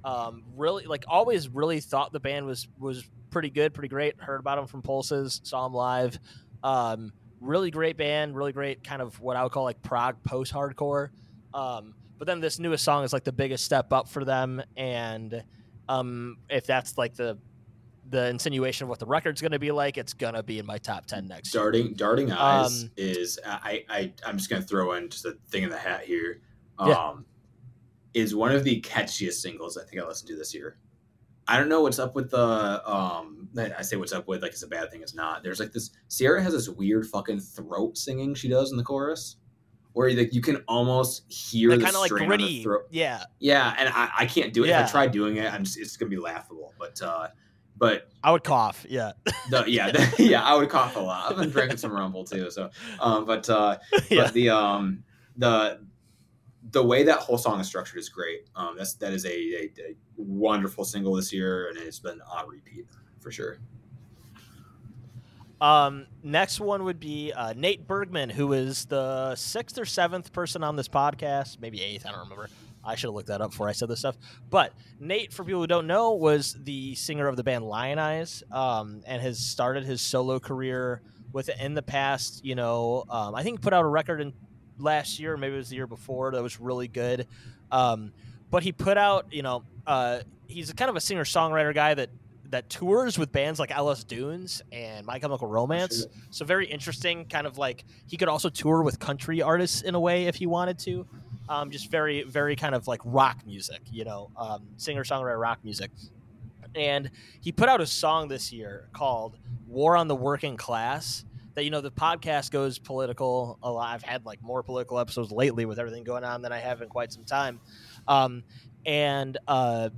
Um, really, like always, really thought the band was was pretty good, pretty great. Heard about them from Pulses, saw them live. Um, really great band, really great kind of what I would call like prog post hardcore. Um, but then this newest song is like the biggest step up for them, and um, if that's like the the insinuation of what the record's going to be like, it's going to be in my top ten next. Darting, year. darting eyes um, is I, I I'm just going to throw in just a thing in the hat here. Um, yeah. is one of the catchiest singles I think I listened to this year. I don't know what's up with the um I say what's up with like it's a bad thing it's not. There's like this Sierra has this weird fucking throat singing she does in the chorus where like you can almost hear like, the string like gritty. throat. Yeah, yeah, and I, I can't do it. Yeah. If I try doing it, I'm just it's gonna be laughable. But uh, but I would cough. Yeah, the, yeah, the, yeah. I would cough a lot. I've been drinking some Rumple too. So, um, but uh, yeah. but the um the the way that whole song is structured is great. Um, that's that is a, a, a wonderful single this year, and it's been on repeat for sure. Um, next one would be uh, Nate Bergman, who is the sixth or seventh person on this podcast, maybe eighth. I don't remember. I should have looked that up before I said this stuff. But Nate, for people who don't know, was the singer of the band Lionize, um, and has started his solo career with it in the past. You know, um, I think put out a record in last year, maybe it was the year before, that was really good. Um, but he put out, you know, uh, he's kind of a singer songwriter guy that that tours with bands like LS Dunes and My Chemical Romance. Sure. So very interesting. Kind of like he could also tour with country artists in a way if he wanted to. Um, just very, very kind of like rock music, you know, um, singer songwriter rock music. And he put out a song this year called "War on the Working Class." That you know the podcast goes political a lot. I've had like more political episodes lately with everything going on than I have in quite some time. Um, and uh,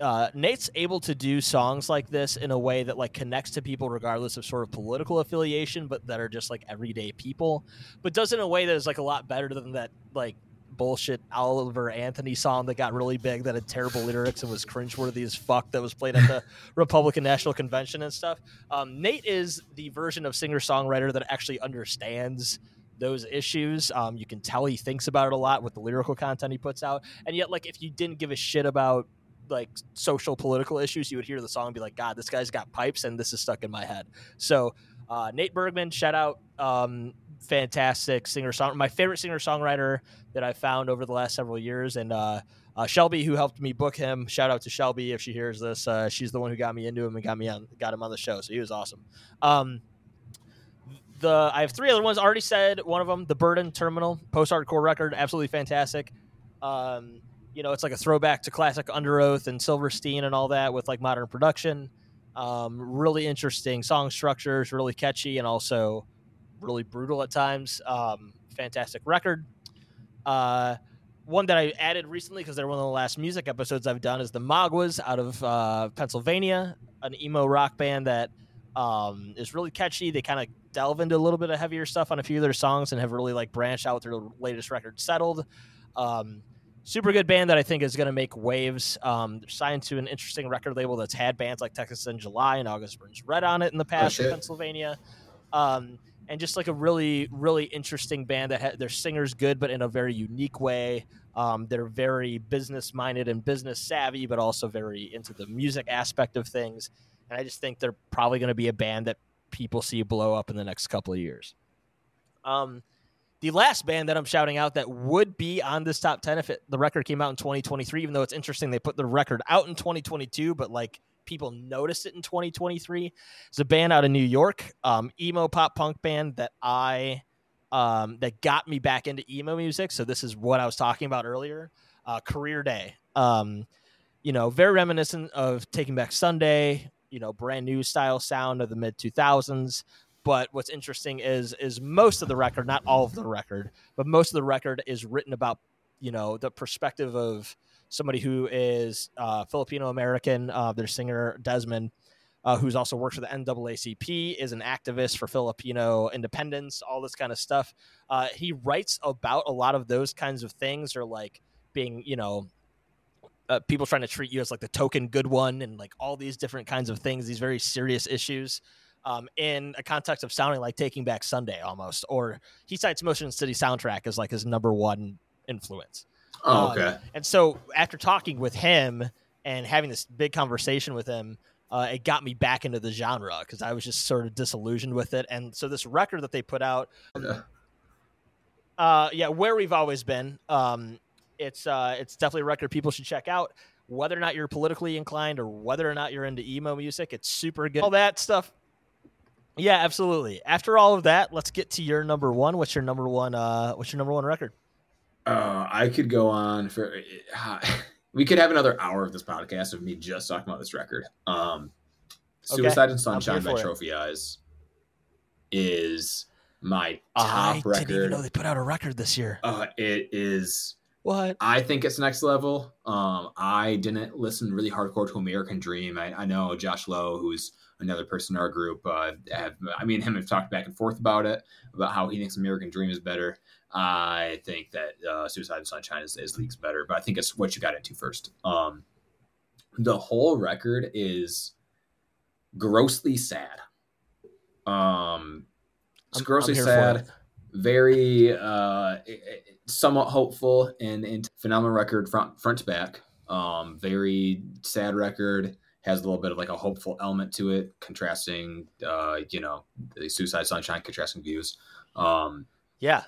uh, Nate's able to do songs like this in a way that like connects to people regardless of sort of political affiliation, but that are just like everyday people, but does it in a way that is like a lot better than that like bullshit Oliver Anthony song that got really big that had terrible lyrics and was cringeworthy as fuck that was played at the Republican National Convention and stuff. Um, Nate is the version of singer songwriter that actually understands those issues. Um, you can tell he thinks about it a lot with the lyrical content he puts out, and yet like if you didn't give a shit about like social political issues, you would hear the song and be like, God, this guy's got pipes and this is stuck in my head. So uh, Nate Bergman, shout out, um, fantastic singer song, my favorite singer songwriter that I found over the last several years, and uh, uh, Shelby who helped me book him. Shout out to Shelby if she hears this. Uh, she's the one who got me into him and got me on, got him on the show. So he was awesome. Um, the I have three other ones already said. One of them, the Burden Terminal post hardcore record, absolutely fantastic. Um, you know, it's like a throwback to classic Underoath and Silverstein and all that with like modern production. Um, really interesting song structures, really catchy, and also really brutal at times. Um, fantastic record. Uh, one that I added recently because they're one of the last music episodes I've done is the Magwas out of uh, Pennsylvania, an emo rock band that um, is really catchy. They kind of delve into a little bit of heavier stuff on a few of their songs and have really like branched out with their latest record, Settled. Um, super good band that I think is going to make waves. Um, they're signed to an interesting record label that's had bands like Texas in July and August Burns Red on it in the past oh, in Pennsylvania. Um, and just like a really, really interesting band that ha- their singers good, but in a very unique way. Um, they're very business minded and business savvy, but also very into the music aspect of things. And I just think they're probably going to be a band that people see blow up in the next couple of years. Um, the last band that I'm shouting out that would be on this top 10 if it, the record came out in 2023, even though it's interesting they put the record out in 2022, but like people noticed it in 2023. It's a band out of New York, um, emo pop punk band that I um, that got me back into emo music. So this is what I was talking about earlier. Uh, Career Day, um, you know, very reminiscent of Taking Back Sunday. You know, brand new style sound of the mid 2000s. But what's interesting is is most of the record, not all of the record, but most of the record is written about you know the perspective of somebody who is uh, Filipino American. Uh, their singer Desmond, uh, who's also worked for the NAACP, is an activist for Filipino independence, all this kind of stuff. Uh, he writes about a lot of those kinds of things, or like being, you know, uh, people trying to treat you as like the token good one, and like all these different kinds of things, these very serious issues um, in a context of sounding like Taking Back Sunday almost. Or he cites Motion City soundtrack as like his number one influence. Oh, um, okay. And so after talking with him and having this big conversation with him, uh, it got me back into the genre because I was just sort of disillusioned with it. And so this record that they put out, yeah, uh, yeah where we've always been. Um, it's uh, it's definitely a record people should check out. Whether or not you're politically inclined or whether or not you're into emo music, it's super good. All that stuff yeah, absolutely. After all of that, let's get to your number one. What's your number one? Uh, what's your number one record? Uh, I could go on for. Uh, we could have another hour of this podcast of me just talking about this record. Um, Suicide okay. and Sunshine by Trophy it. Eyes is my top I record. I didn't even know they put out a record this year. Uh, it is. What? I think it's next level. Um, I didn't listen really hardcore to American Dream. I, I know Josh Lowe, who's another person in our group. Uh, have, I mean, him have talked back and forth about it, about how he thinks American Dream is better. I think that uh, Suicide and Sunshine is, is leagues better, but I think it's what you got into first. Um, the whole record is grossly sad. Um, it's I'm, grossly I'm sad, very uh, somewhat hopeful, and, and phenomenal record front front to back. Um, very sad record has a little bit of like a hopeful element to it, contrasting, uh, you know, the Suicide Sunshine, contrasting views. Um, yeah,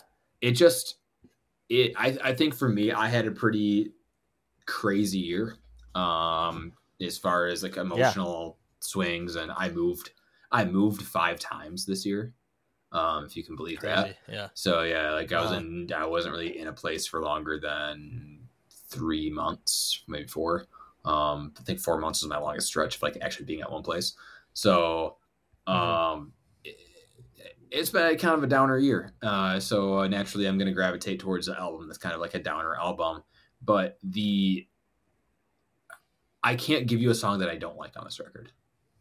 it just, it. I, I think for me, I had a pretty crazy year, um, as far as like emotional yeah. swings, and I moved, I moved five times this year. Um, if you can believe crazy. that. Yeah. So yeah, like I was in, I wasn't really in a place for longer than three months, maybe four. Um, I think four months is my longest stretch of like actually being at one place. So, mm-hmm. um, it, has been kind of a downer year. Uh, so uh, naturally, I'm going to gravitate towards the album that's kind of like a downer album. But the I can't give you a song that I don't like on this record.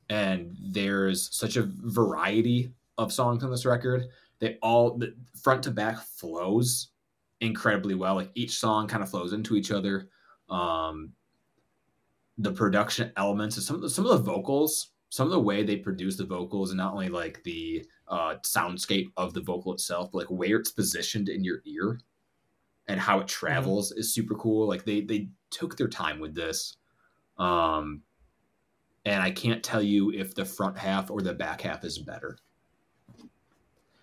And there's such a variety of songs on this record. They all the front to back flows incredibly well. Like each song kind of flows into each other. Um, the production elements some some of the vocals, some of the way they produce the vocals, and not only like the uh, soundscape of the vocal itself, but like where it's positioned in your ear and how it mm-hmm. travels mm-hmm. is super cool. Like they they took their time with this. Um, and I can't tell you if the front half or the back half is better.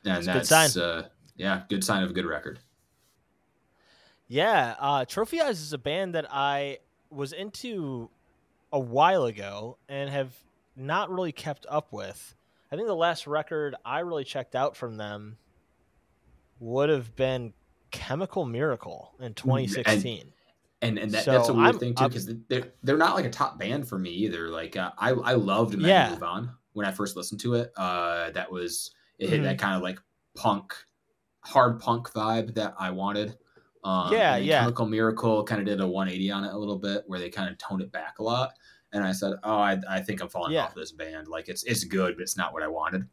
And that's, that's uh, yeah, good sign of a good record. Yeah, uh, Trophy Eyes is a band that I was into a while ago and have not really kept up with. I think the last record I really checked out from them would have been Chemical Miracle in 2016. And, and, and that, so that's a weird I'm, thing too because they're they're not like a top band for me either. Like uh, I I loved Men yeah. Move On when I first listened to it. Uh, that was it hit mm-hmm. that kind of like punk, hard punk vibe that I wanted. Um, yeah, yeah. Chemical Miracle kind of did a 180 on it a little bit, where they kind of toned it back a lot. And I said, "Oh, I, I think I'm falling yeah. off this band. Like it's it's good, but it's not what I wanted."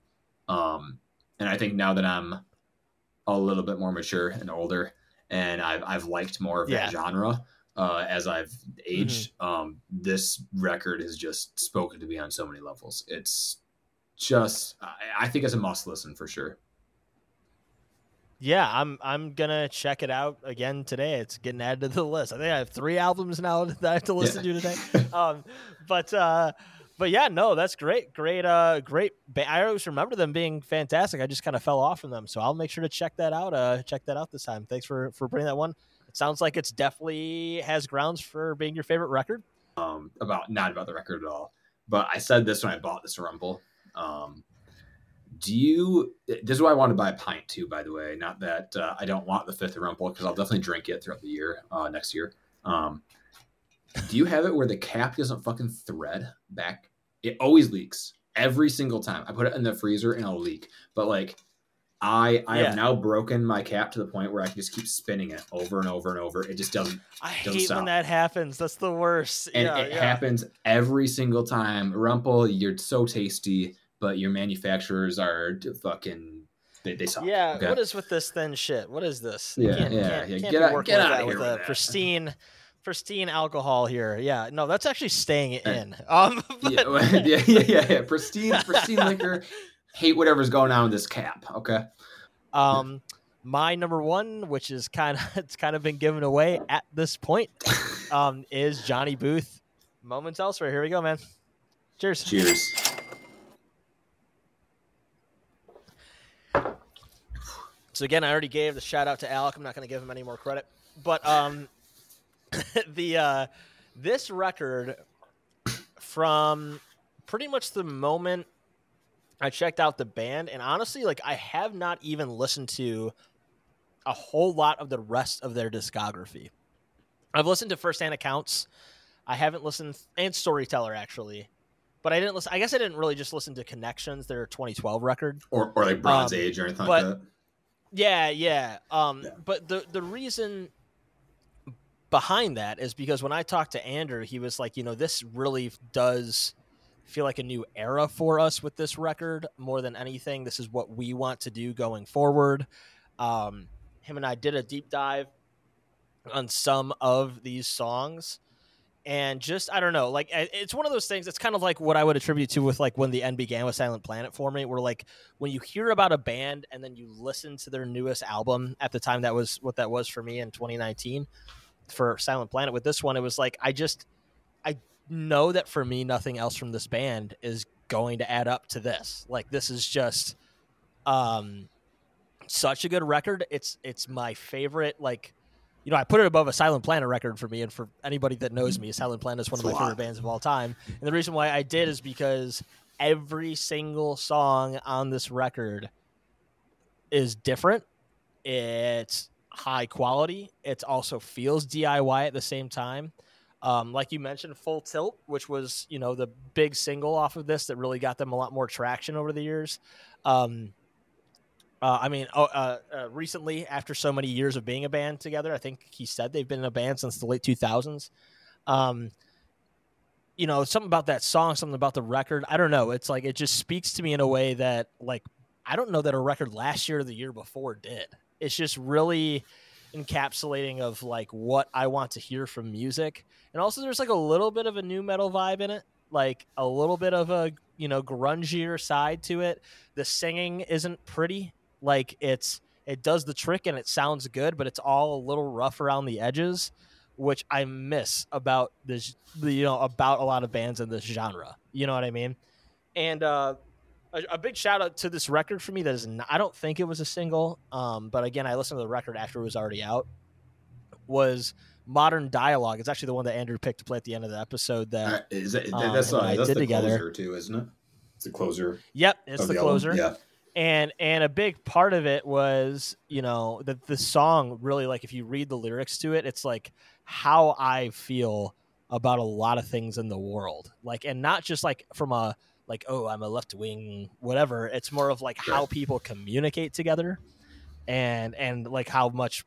Um, and I think now that I'm a little bit more mature and older, and I've I've liked more of yeah. that genre uh, as I've aged, mm-hmm. um, this record has just spoken to me on so many levels. It's just I, I think it's a must listen for sure. Yeah, I'm I'm gonna check it out again today. It's getting added to the list. I think I have three albums now that I have to listen yeah. to today. um, but uh, but yeah, no, that's great, great, uh, great. Ba- I always remember them being fantastic. I just kind of fell off from them, so I'll make sure to check that out. Uh, check that out this time. Thanks for for bringing that one. It sounds like it's definitely has grounds for being your favorite record. Um, about not about the record at all, but I said this when I bought this Rumple. Um, do you this is why i want to buy a pint too by the way. Not that uh, i don't want the fifth Rumple because i'll definitely drink it throughout the year uh, next year. Um, do you have it where the cap doesn't fucking thread back? It always leaks. Every single time. I put it in the freezer and it'll leak. But like i i yeah. have now broken my cap to the point where i can just keep spinning it over and over and over. It just doesn't i doesn't hate stop. when that happens. That's the worst. And yeah, it yeah. happens every single time. Rumple you're so tasty but your manufacturers are fucking they, they suck. Yeah, okay? what is with this thin shit? What is this? Yeah, can't, yeah, can't, yeah. Can't get out, get out of here with, a pristine, pristine alcohol here. Yeah, no, that's actually staying in. Um, but... yeah, yeah, yeah, yeah, yeah, pristine, pristine liquor. Hate whatever's going on with this cap. Okay. Um, my number one, which is kind of it's kind of been given away at this point, um, is Johnny Booth. Moments elsewhere. Here we go, man. Cheers. Cheers. So again, I already gave the shout out to Alec. I'm not going to give him any more credit, but um, the uh, this record from pretty much the moment I checked out the band, and honestly, like I have not even listened to a whole lot of the rest of their discography. I've listened to firsthand accounts. I haven't listened and Storyteller actually, but I didn't listen. I guess I didn't really just listen to Connections, their 2012 record, or or like Bronze um, Age or anything but, like that. Yeah, yeah. Um, yeah. But the the reason behind that is because when I talked to Andrew, he was like, you know, this really does feel like a new era for us with this record more than anything. This is what we want to do going forward. Um, him and I did a deep dive on some of these songs and just I don't know, like it's one of those things. It's kind of like what I would attribute to with like when the end began with Silent Planet for me, where like when you hear about a band and then you listen to their newest album at the time that was what that was for me in 2019 for Silent Planet. With this one, it was like I just I know that for me, nothing else from this band is going to add up to this. Like this is just um such a good record. It's it's my favorite like you know, I put it above a Silent Planet record for me, and for anybody that knows me, Silent Planet is one of my favorite bands of all time. And the reason why I did is because every single song on this record is different. It's high quality. It also feels DIY at the same time. Um, like you mentioned, Full Tilt, which was you know the big single off of this that really got them a lot more traction over the years. Um, uh, I mean, oh, uh, uh, recently, after so many years of being a band together, I think he said they've been in a band since the late 2000s. Um, you know, something about that song, something about the record. I don't know. It's like it just speaks to me in a way that, like, I don't know that a record last year or the year before did. It's just really encapsulating of like what I want to hear from music, and also there's like a little bit of a nu metal vibe in it, like a little bit of a you know grungier side to it. The singing isn't pretty like it's it does the trick and it sounds good, but it's all a little rough around the edges, which I miss about this. You know, about a lot of bands in this genre. You know what I mean? And uh, a, a, big shout out to this record for me. That is, not, I don't think it was a single, um, but again, I listened to the record after it was already out. Was Modern Dialogue? It's actually the one that Andrew picked to play at the end of the episode. That uh, is that, um, that's, uh, that's the together. closer too, isn't it? It's the closer. Yep, it's the, the closer. Yeah and and a big part of it was you know that the song really like if you read the lyrics to it it's like how i feel about a lot of things in the world like and not just like from a like oh I'm a left wing whatever. It's more of like how people communicate together, and and like how much.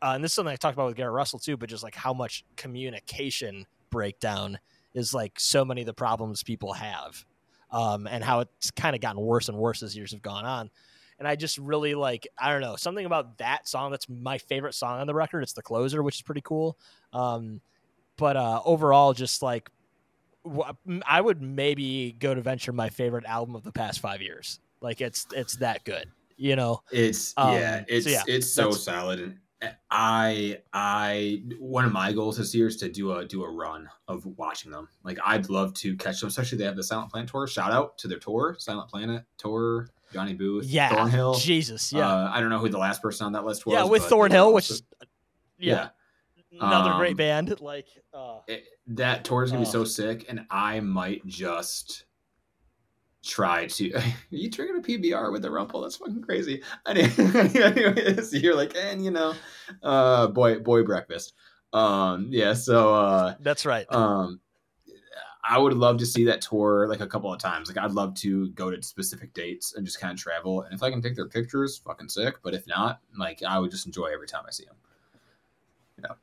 Uh, and this is something I talked about with Garrett Russell too, but just like how much communication breakdown is like so many of the problems people have, um, and how it's kind of gotten worse and worse as years have gone on. And I just really like I don't know something about that song that's my favorite song on the record. It's the closer, which is pretty cool. Um, but uh, overall, just like I would maybe go to venture my favorite album of the past five years. Like it's it's that good, you know. It's um, yeah, it's so yeah, it's so solid, I I one of my goals this year is to do a do a run of watching them. Like I'd love to catch them, especially they have the Silent Planet tour. Shout out to their tour, Silent Planet tour. Johnny Booth, yeah, Thornhill, Jesus, yeah. Uh, I don't know who the last person on that list was. Yeah, with Thornhill, which is yeah, yeah. another um, great band. Like uh, it, that tour is gonna uh, be so sick, and I might just try to. You drinking a PBR with the Rumple? That's fucking crazy. Anyway, so you're like, and you know, uh, boy, boy, breakfast. Um, yeah. So uh, that's right. Um, I would love to see that tour like a couple of times. Like I'd love to go to specific dates and just kind of travel. And if I can take their pictures, fucking sick. But if not, like I would just enjoy every time I see them. Yeah.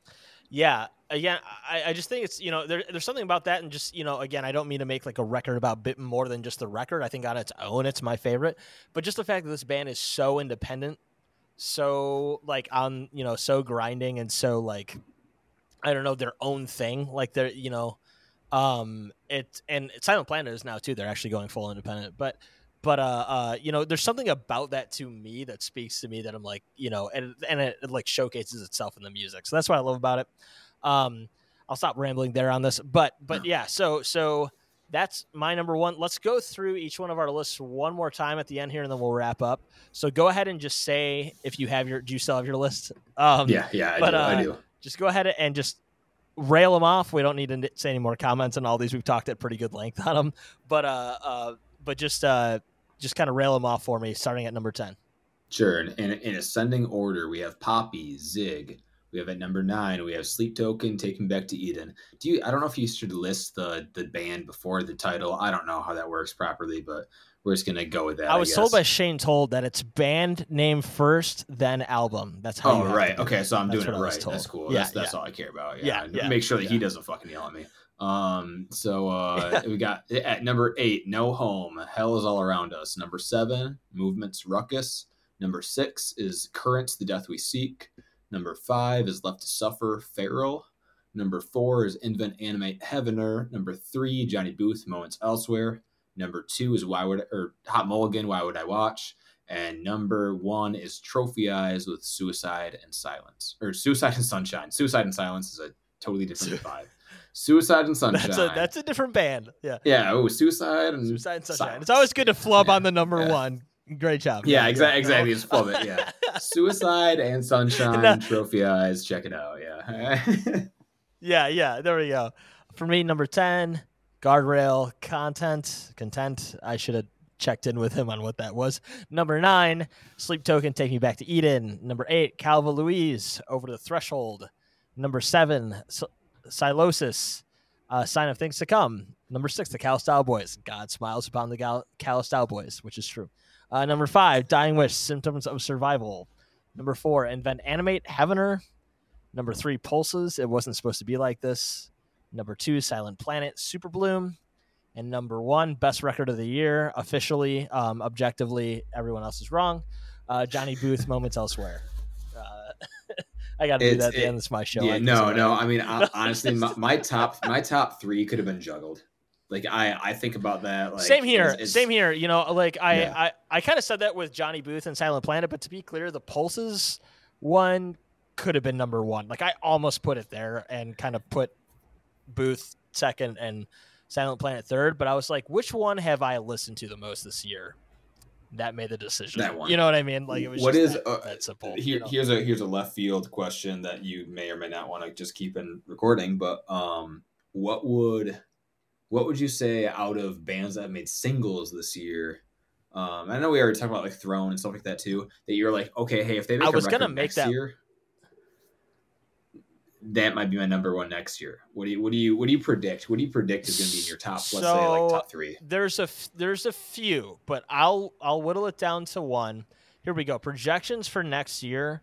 Yeah. Again, I, I just think it's you know there, there's something about that, and just you know again, I don't mean to make like a record about bit more than just the record. I think on its own, it's my favorite. But just the fact that this band is so independent, so like on you know so grinding and so like I don't know their own thing. Like they're you know um, it and Silent Planet is now too. They're actually going full independent, but but uh, uh, you know, there's something about that to me that speaks to me that I'm like, you know, and and it, it like showcases itself in the music. So that's what I love about it. Um, I'll stop rambling there on this, but but yeah, so so that's my number one. Let's go through each one of our lists one more time at the end here, and then we'll wrap up. So go ahead and just say if you have your, do you still have your list? Um, yeah, yeah, I but, do. Uh, I do. Just go ahead and just rail them off. We don't need to say any more comments on all these. We've talked at pretty good length on them, but uh, uh but just uh, just kind of rail them off for me, starting at number ten. Sure. In, in ascending order, we have Poppy, Zig. We have at number nine, we have Sleep Token, Take Me Back to Eden. Do you? I don't know if you should list the the band before the title. I don't know how that works properly, but we're just gonna go with that. I was I told by Shane told that it's band name first, then album. That's how. Oh right, okay, so I'm that's doing it right. That's cool. Yeah, that's, that's yeah. all I care about. Yeah, yeah, yeah. make sure that he doesn't fucking yell at me. Um, so uh, we got at number eight, No Home, Hell is All Around Us. Number seven, Movements Ruckus. Number six is Currents, The Death We Seek. Number five is Left to Suffer, Feral. Number four is Invent Animate Heavener. Number three, Johnny Booth, Moments Elsewhere. Number two is Why Would or Hot Mulligan, Why Would I Watch? And number one is Trophy Eyes with Suicide and Silence. Or Suicide and Sunshine. Suicide and Silence is a totally different vibe. Suicide and Sunshine. That's a that's a different band. Yeah. Yeah. Oh, Suicide and Suicide and Sunshine. Silence. It's always good to flub yeah. on the number yeah. one. Great job. Yeah, exactly. Exactly. Just flub it. Yeah. Suicide and Sunshine. No. Trophy Eyes. Check it out. Yeah. yeah. Yeah. There we go. For me, number ten guardrail content content i should have checked in with him on what that was number nine sleep token take me back to eden number eight calva louise over the threshold number seven Sylosis uh, sign of things to come number six the Callous Daoboys god smiles upon the gal- Callous Daoboys which is true uh, number five dying wish symptoms of survival number four invent animate heavener number three pulses it wasn't supposed to be like this Number two, Silent Planet, Super Bloom. And number one, best record of the year, officially, um, objectively, everyone else is wrong. Uh, Johnny Booth, Moments Elsewhere. Uh, I got to do that at the it, end of my show. Yeah, no, no. I mean, honestly, my, my, top my top three could have been juggled. Like I, I think about that. Like, same here, it's, it's, same here. You know, like I, yeah. I, I kind of said that with Johnny Booth and Silent Planet, but to be clear, the Pulses one could have been number one. Like I almost put it there and kind of put Booth second and Silent Planet third, but I was like, which one have I listened to the most this year? That made the decision. That one. You know what I mean? Like it was what is that, uh, that simple. Here, you know? Here's a here's a left field question that you may or may not want to just keep in recording, but um, what would what would you say out of bands that made singles this year? Um, I know we already talked about like Thrown and stuff like that too. That you're like, okay, hey, if they make I was gonna make that year, that might be my number one next year. What do you what do you what do you predict? What do you predict is going to be in your top? So let's say like top three. There's a there's a few, but I'll I'll whittle it down to one. Here we go. Projections for next year.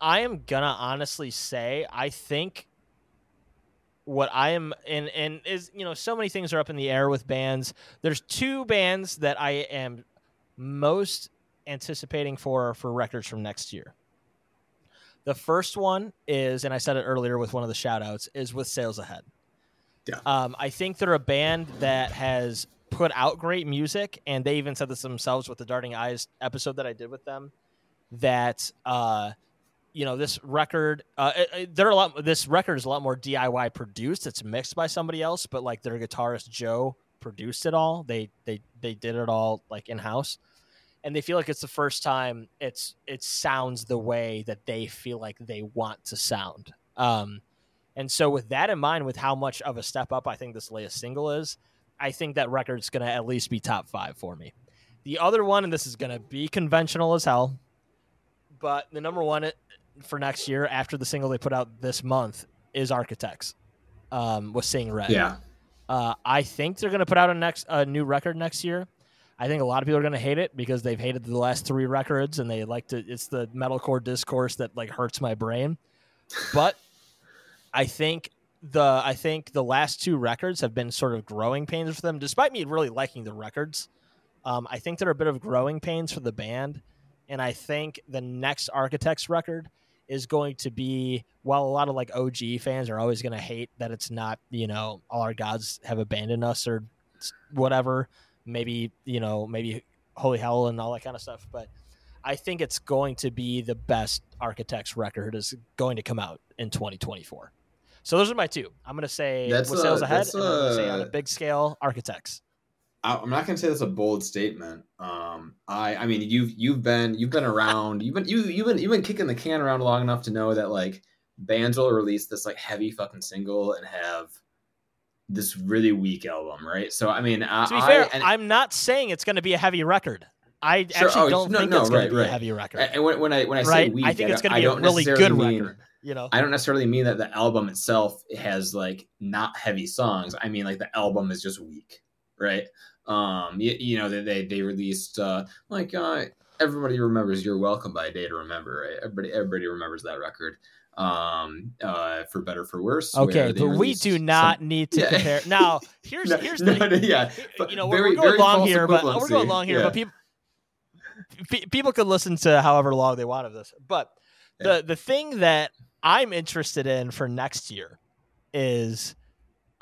I am gonna honestly say I think what I am and and is you know so many things are up in the air with bands. There's two bands that I am most anticipating for for records from next year. The first one is, and I said it earlier with one of the shout outs, is with Sails Ahead. Yeah. Um, I think they're a band that has put out great music, and they even said this themselves with the Darting Eyes episode that I did with them. That uh, you know, this record, uh, they're a lot. This record is a lot more DIY produced. It's mixed by somebody else, but like their guitarist Joe produced it all. They they they did it all like in house and they feel like it's the first time it's it sounds the way that they feel like they want to sound. Um, and so with that in mind, with how much of a step up I think this latest single is, I think that record's going to at least be top five for me. The other one, and this is going to be conventional as hell, but the number one for next year after the single they put out this month is Architects um, with Seeing Red. Yeah. Uh, I think they're going to put out a next a new record next year. I think a lot of people are going to hate it because they've hated the last three records and they like to. It's the metalcore discourse that like hurts my brain. But I think the I think the last two records have been sort of growing pains for them, despite me really liking the records. Um, I think they're a bit of growing pains for the band, and I think the next Architects record is going to be while a lot of like OG fans are always going to hate that it's not you know all our gods have abandoned us or whatever maybe you know maybe holy hell and all that kind of stuff but i think it's going to be the best architects record is going to come out in 2024 so those are my two. I'm going to say that's with Sails Ahead and I'm say on a big scale architects i'm not going to say that's a bold statement um i i mean you've you've been you've been around you've been you, you've been you've been kicking the can around long enough to know that like bands will release this like heavy fucking single and have this really weak album, right? So I mean, to be fair, I, am not saying it's going to be a heavy record. I sure, actually oh, don't no, think no, it's going to be right. a heavy record. And when, when I when I say right? weak, I think it's going to be a really good mean, record. You know, I don't necessarily mean that the album itself has like not heavy songs. I mean like the album is just weak, right? Um, you, you know, they they released uh like uh everybody remembers "You're Welcome" by a Day to Remember, right? Everybody everybody remembers that record um uh for better for worse okay but we do not some... need to yeah. compare now here's no, here's the no, yeah you know very, we're, going long here but we're going long here yeah. but people people could listen to however long they want of this but yeah. the the thing that i'm interested in for next year is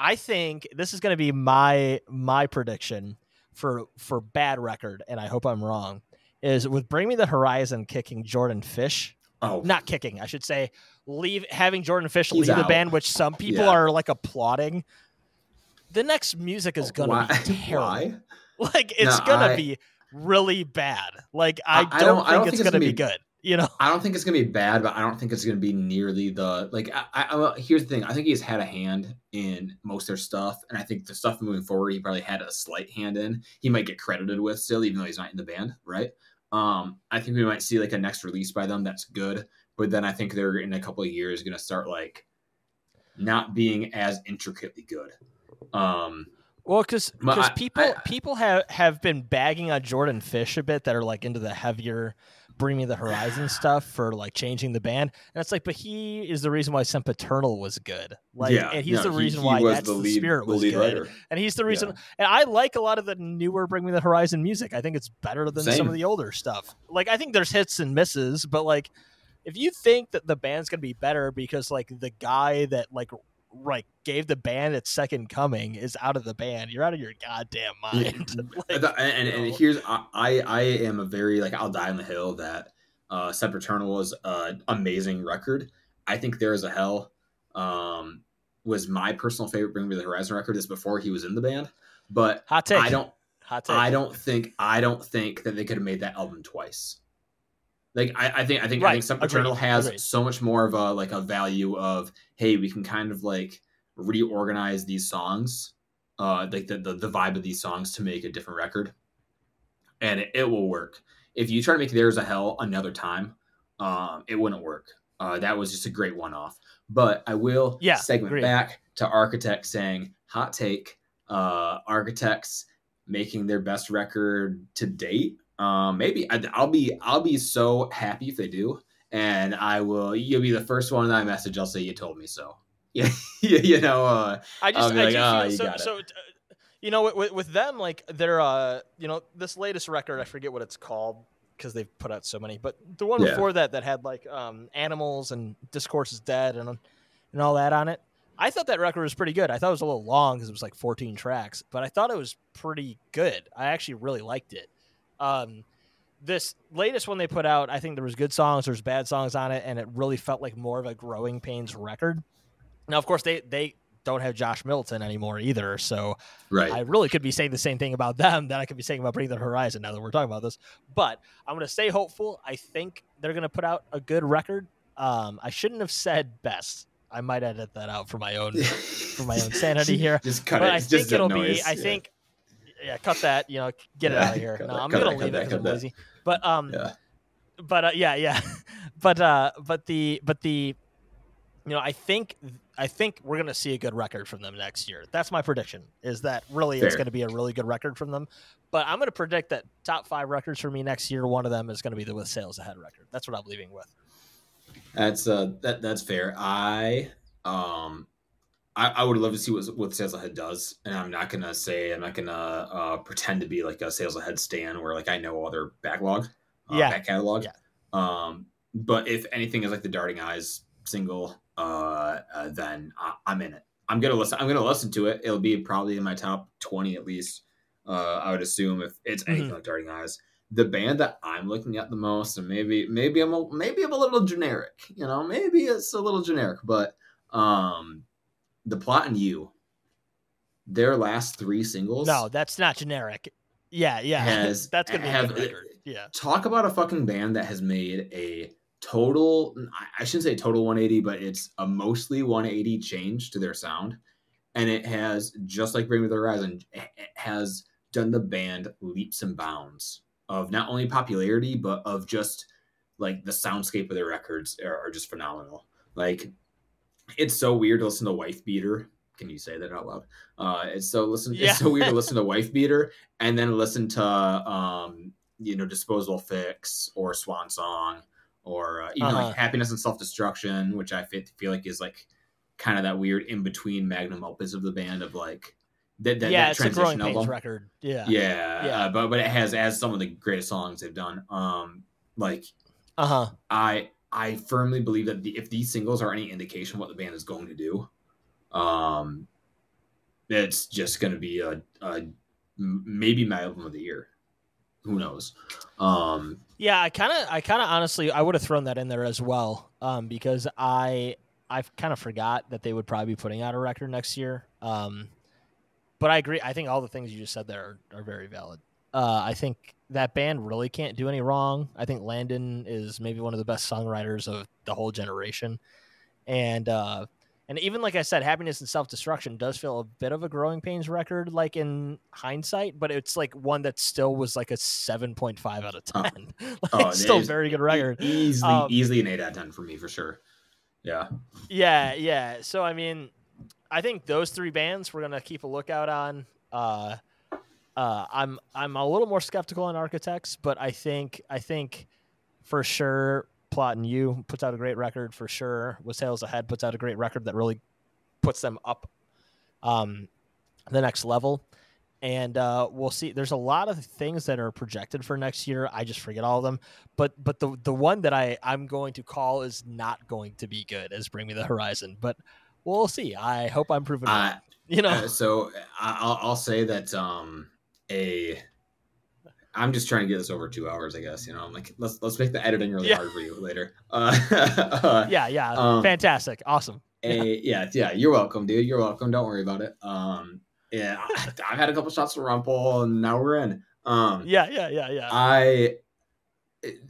i think this is going to be my my prediction for for bad record and i hope i'm wrong is with bring me the horizon kicking jordan fish Oh, not kicking, I should say. Leave having Jordan Fish He's leave out. the band, which some people yeah. are like applauding. The next music is oh, gonna Why? be terrible. Why? Like it's no, gonna I, be really bad. Like I, I don't, think, I don't it's, think, it's, gonna, be, be good. You know, I don't think it's gonna be bad, but I don't think it's gonna be nearly the like. I, I, here's the thing: I think he's had a hand in most of their stuff, and I think the stuff moving forward, he probably had a slight hand in. He might get credited with still, even though he's not in the band, right? Um, I think we might see like a next release by them that's good, but then I think they're in a couple of years going to start like not being as intricately good. Um, well, because because people I, people have have been bagging on Jordan Fish a bit that are like into the heavier Bring Me the Horizon stuff for like changing the band, and it's like, but he is the reason why Sempiternal was good. Like, yeah, and he's no, the reason he, he why that's the, lead, the spirit was good, writer. and he's the reason. Yeah. And I like a lot of the newer Bring Me the Horizon music. I think it's better than Same. some of the older stuff. Like, I think there's hits and misses, but like, if you think that the band's gonna be better because like the guy that like like gave the band its second coming is out of the band. You're out of your goddamn mind. like, and, and, here's I I am a very like I'll die on the hill that uh Sempiternal was an amazing record. I think there is a hell um was my personal favorite Bring Me the Horizon record is before he was in the band. But Hot take. I don't Hot take. I don't think I don't think that they could have made that album twice. Like I, I think I think right. I think Sempiternal has Agreed. so much more of a like a value of hey we can kind of like reorganize these songs, uh like the the, the vibe of these songs to make a different record, and it, it will work. If you try to make There's a Hell another time, um, it wouldn't work. Uh, that was just a great one off. But I will yeah, segment agreed. back to Architects saying hot take. Uh, Architects making their best record to date. Um, maybe I, will be I'll be so happy if they do, and I will. You'll be the first one that I message. I'll say you told me so. Yeah, you know. Uh, I just I like, oh, feel so. so uh, you know, with, with them, like they're uh, you know, this latest record, I forget what it's called because they've put out so many, but the one yeah. before that that had like um, animals and discourse is dead and and all that on it. I thought that record was pretty good. I thought it was a little long because it was like 14 tracks, but I thought it was pretty good. I actually really liked it. Um, this latest one they put out, I think there was good songs, there's bad songs on it, and it really felt like more of a Growing Pains record. Now, of course, they they don't have Josh Middleton anymore either, so right. I really could be saying the same thing about them that I could be saying about Bring the Horizon. Now that we're talking about this, but I'm going to stay hopeful. I think they're going to put out a good record. Um, I shouldn't have said best. I might edit that out for my own for my own sanity here. Just cut but it. I think it'll noise. be. I yeah. think. Yeah, cut that. You know, get it out of here. No, I'm gonna leave it because I'm lazy. But um, yeah. but uh, yeah, yeah, but uh, but the but the, you know, I think I think we're gonna see a good record from them next year. That's my prediction. Is that really Fair. it's gonna be a really good record from them. But I'm gonna predict that top five records for me next year. One of them is gonna be the with sails ahead record. That's what I'm leaving with. That's uh that that's fair. I um I, I would love to see what what Sails Ahead does, and I'm not gonna say I'm not gonna uh, pretend to be like a Sails Ahead stand where like I know all their backlog, uh, yeah, back catalog. Yeah. Um, but if anything is like the Darting Eyes single, uh, uh then I, am in it. I'm gonna listen. I'm gonna listen to it. It'll be probably in my top twenty at least. Uh, I would assume if it's anything mm-hmm. like Darting Eyes the band that I'm looking at the most, and maybe maybe I'm a, maybe I'm a little generic, you know, maybe it's a little generic, but um, the Plot in You, their last three singles. No, that's not generic. Yeah, yeah, has, that's gonna be have. Yeah, talk about a fucking band that has made a total. I shouldn't say total 180, but it's a mostly 180 change to their sound, and it has just like Bring Me the Horizon, it has done the band leaps and bounds of not only popularity but of just like the soundscape of their records are, are just phenomenal. Like it's so weird to listen to Wife Beater. Can you say that out loud? Uh, it's so listen. Yeah. It's so weird to listen to Wife Beater and then listen to um, you know disposal Fix or Swan Song or uh, even uh-huh. like Happiness in Self Destruction, which I feel like is like kind of that weird in between magnum opus of the band of like that, that, yeah, that it's a growing pains record. Yeah, yeah, yeah. Uh, but but it has as some of the greatest songs they've done. Um, like, uh huh. I I firmly believe that the, if these singles are any indication of what the band is going to do, um, it's just going to be a, a maybe my album of the year. Who knows? Um, yeah, I kind of, I kind of honestly, I would have thrown that in there as well, um, because I, I kind of forgot that they would probably be putting out a record next year. Um, but I agree. I think all the things you just said there are, are very valid. Uh, I think that band really can't do any wrong. I think Landon is maybe one of the best songwriters of the whole generation, and uh, and even like I said, Happiness in Self Destruction does feel a bit of a growing pains record, like in hindsight, but it's like one that still was like a seven point five out of ten. Oh. like, oh, still a very good record. Easily, um, easily an eight out of ten for me for sure. Yeah. Yeah, yeah. So I mean, I think those three bands we're gonna keep a lookout on. Uh, uh, I'm I'm a little more skeptical on Architects, but I think I think for sure Plot in You puts out a great record for sure. With Sails Ahead puts out a great record that really puts them up um, the next level. And uh, we'll see. There's a lot of things that are projected for next year. I just forget all of them. But but the the one that I I'm going to call is not going to be good is Bring Me the Horizon. But we'll see. I hope I'm proven uh, right. You know. Uh, so I'll I'll say that um a I'm just trying to get this over two hours, I guess. You know, I'm like, let's let's make the editing really yeah. hard for you later. Uh, uh, yeah, yeah, um, fantastic, awesome. A, yeah, yeah, you're welcome, dude. You're welcome. Don't worry about it. Um, yeah, I've had a couple shots of Rumple, and now we're in. Um, yeah, yeah, yeah, yeah. I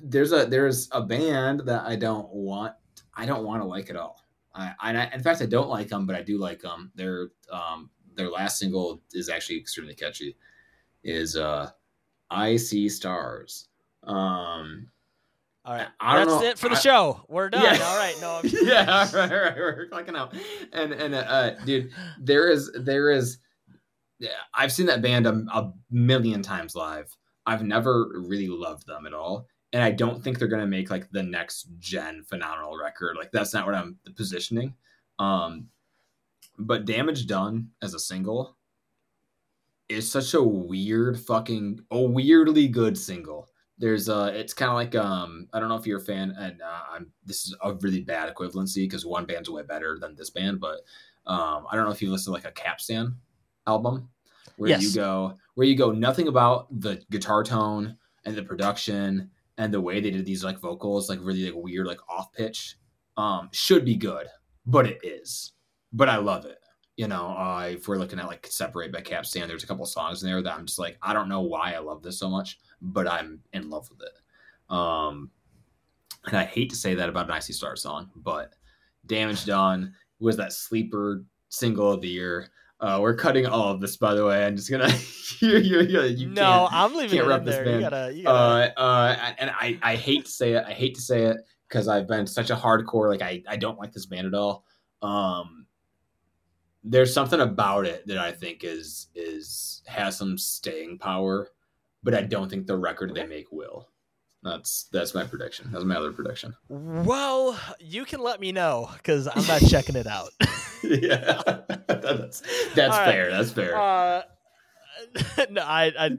there's a there's a band that I don't want. I don't want to like at all. I, I in fact I don't like them, but I do like them. Their um their last single is actually extremely catchy. Is uh I see stars. Um All right, that's know. it for the I, show. We're done. Yeah. All right, no. yeah, all right, all right, we're clocking out. And and uh, dude, there is there is. Yeah, I've seen that band a, a million times live. I've never really loved them at all, and I don't think they're gonna make like the next gen phenomenal record. Like that's not what I'm positioning. Um, but Damage Done as a single is such a weird fucking a weirdly good single. There's uh it's kind of like um i don't know if you're a fan and uh, i'm this is a really bad equivalency because one band's way better than this band but um i don't know if you listen to like a capstan album where yes. you go where you go nothing about the guitar tone and the production and the way they did these like vocals like really like weird like off pitch um should be good but it is. But i love it you know uh, if we're looking at like separate by capstan there's a couple songs in there that i'm just like i don't know why i love this so much but I'm in love with it. Um, and I hate to say that about an Icy Star song, but Damage Done was that sleeper single of the year. Uh, we're cutting all of this, by the way. I'm just gonna. you, you, you, you no, I'm leaving it in there. You gotta, you gotta... Uh, uh, and I, I hate to say it. I hate to say it because I've been such a hardcore. Like I, I don't like this band at all. Um, there's something about it that I think is is has some staying power but I don't think the record they make will. That's that's my prediction. That's my other prediction. Well, you can let me know because I'm not checking it out. yeah, that's that's fair. Right. That's fair. Uh, no, I, I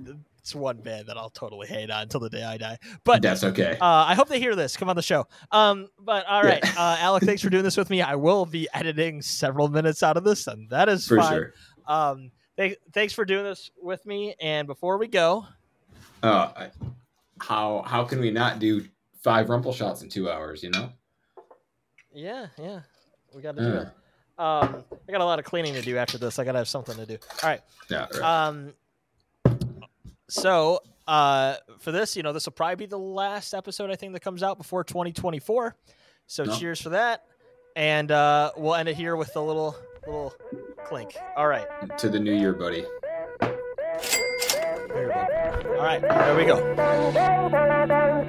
it's one band that I'll totally hate on until the day I die. But that's okay. Uh, I hope they hear this. Come on the show. Um, but all right, yeah. uh, Alec, thanks for doing this with me. I will be editing several minutes out of this, and that is for fine. sure. Um, th- thanks for doing this with me. And before we go, uh, how how can we not do five rumple shots in two hours? You know. Yeah, yeah, we got to do it. Um, I got a lot of cleaning to do after this. I got to have something to do. All right. Yeah. Right. Um. So, uh, for this, you know, this will probably be the last episode I think that comes out before 2024. So, no. cheers for that, and uh, we'll end it here with a little little clink. All right. To the new year, buddy. All right, there we go.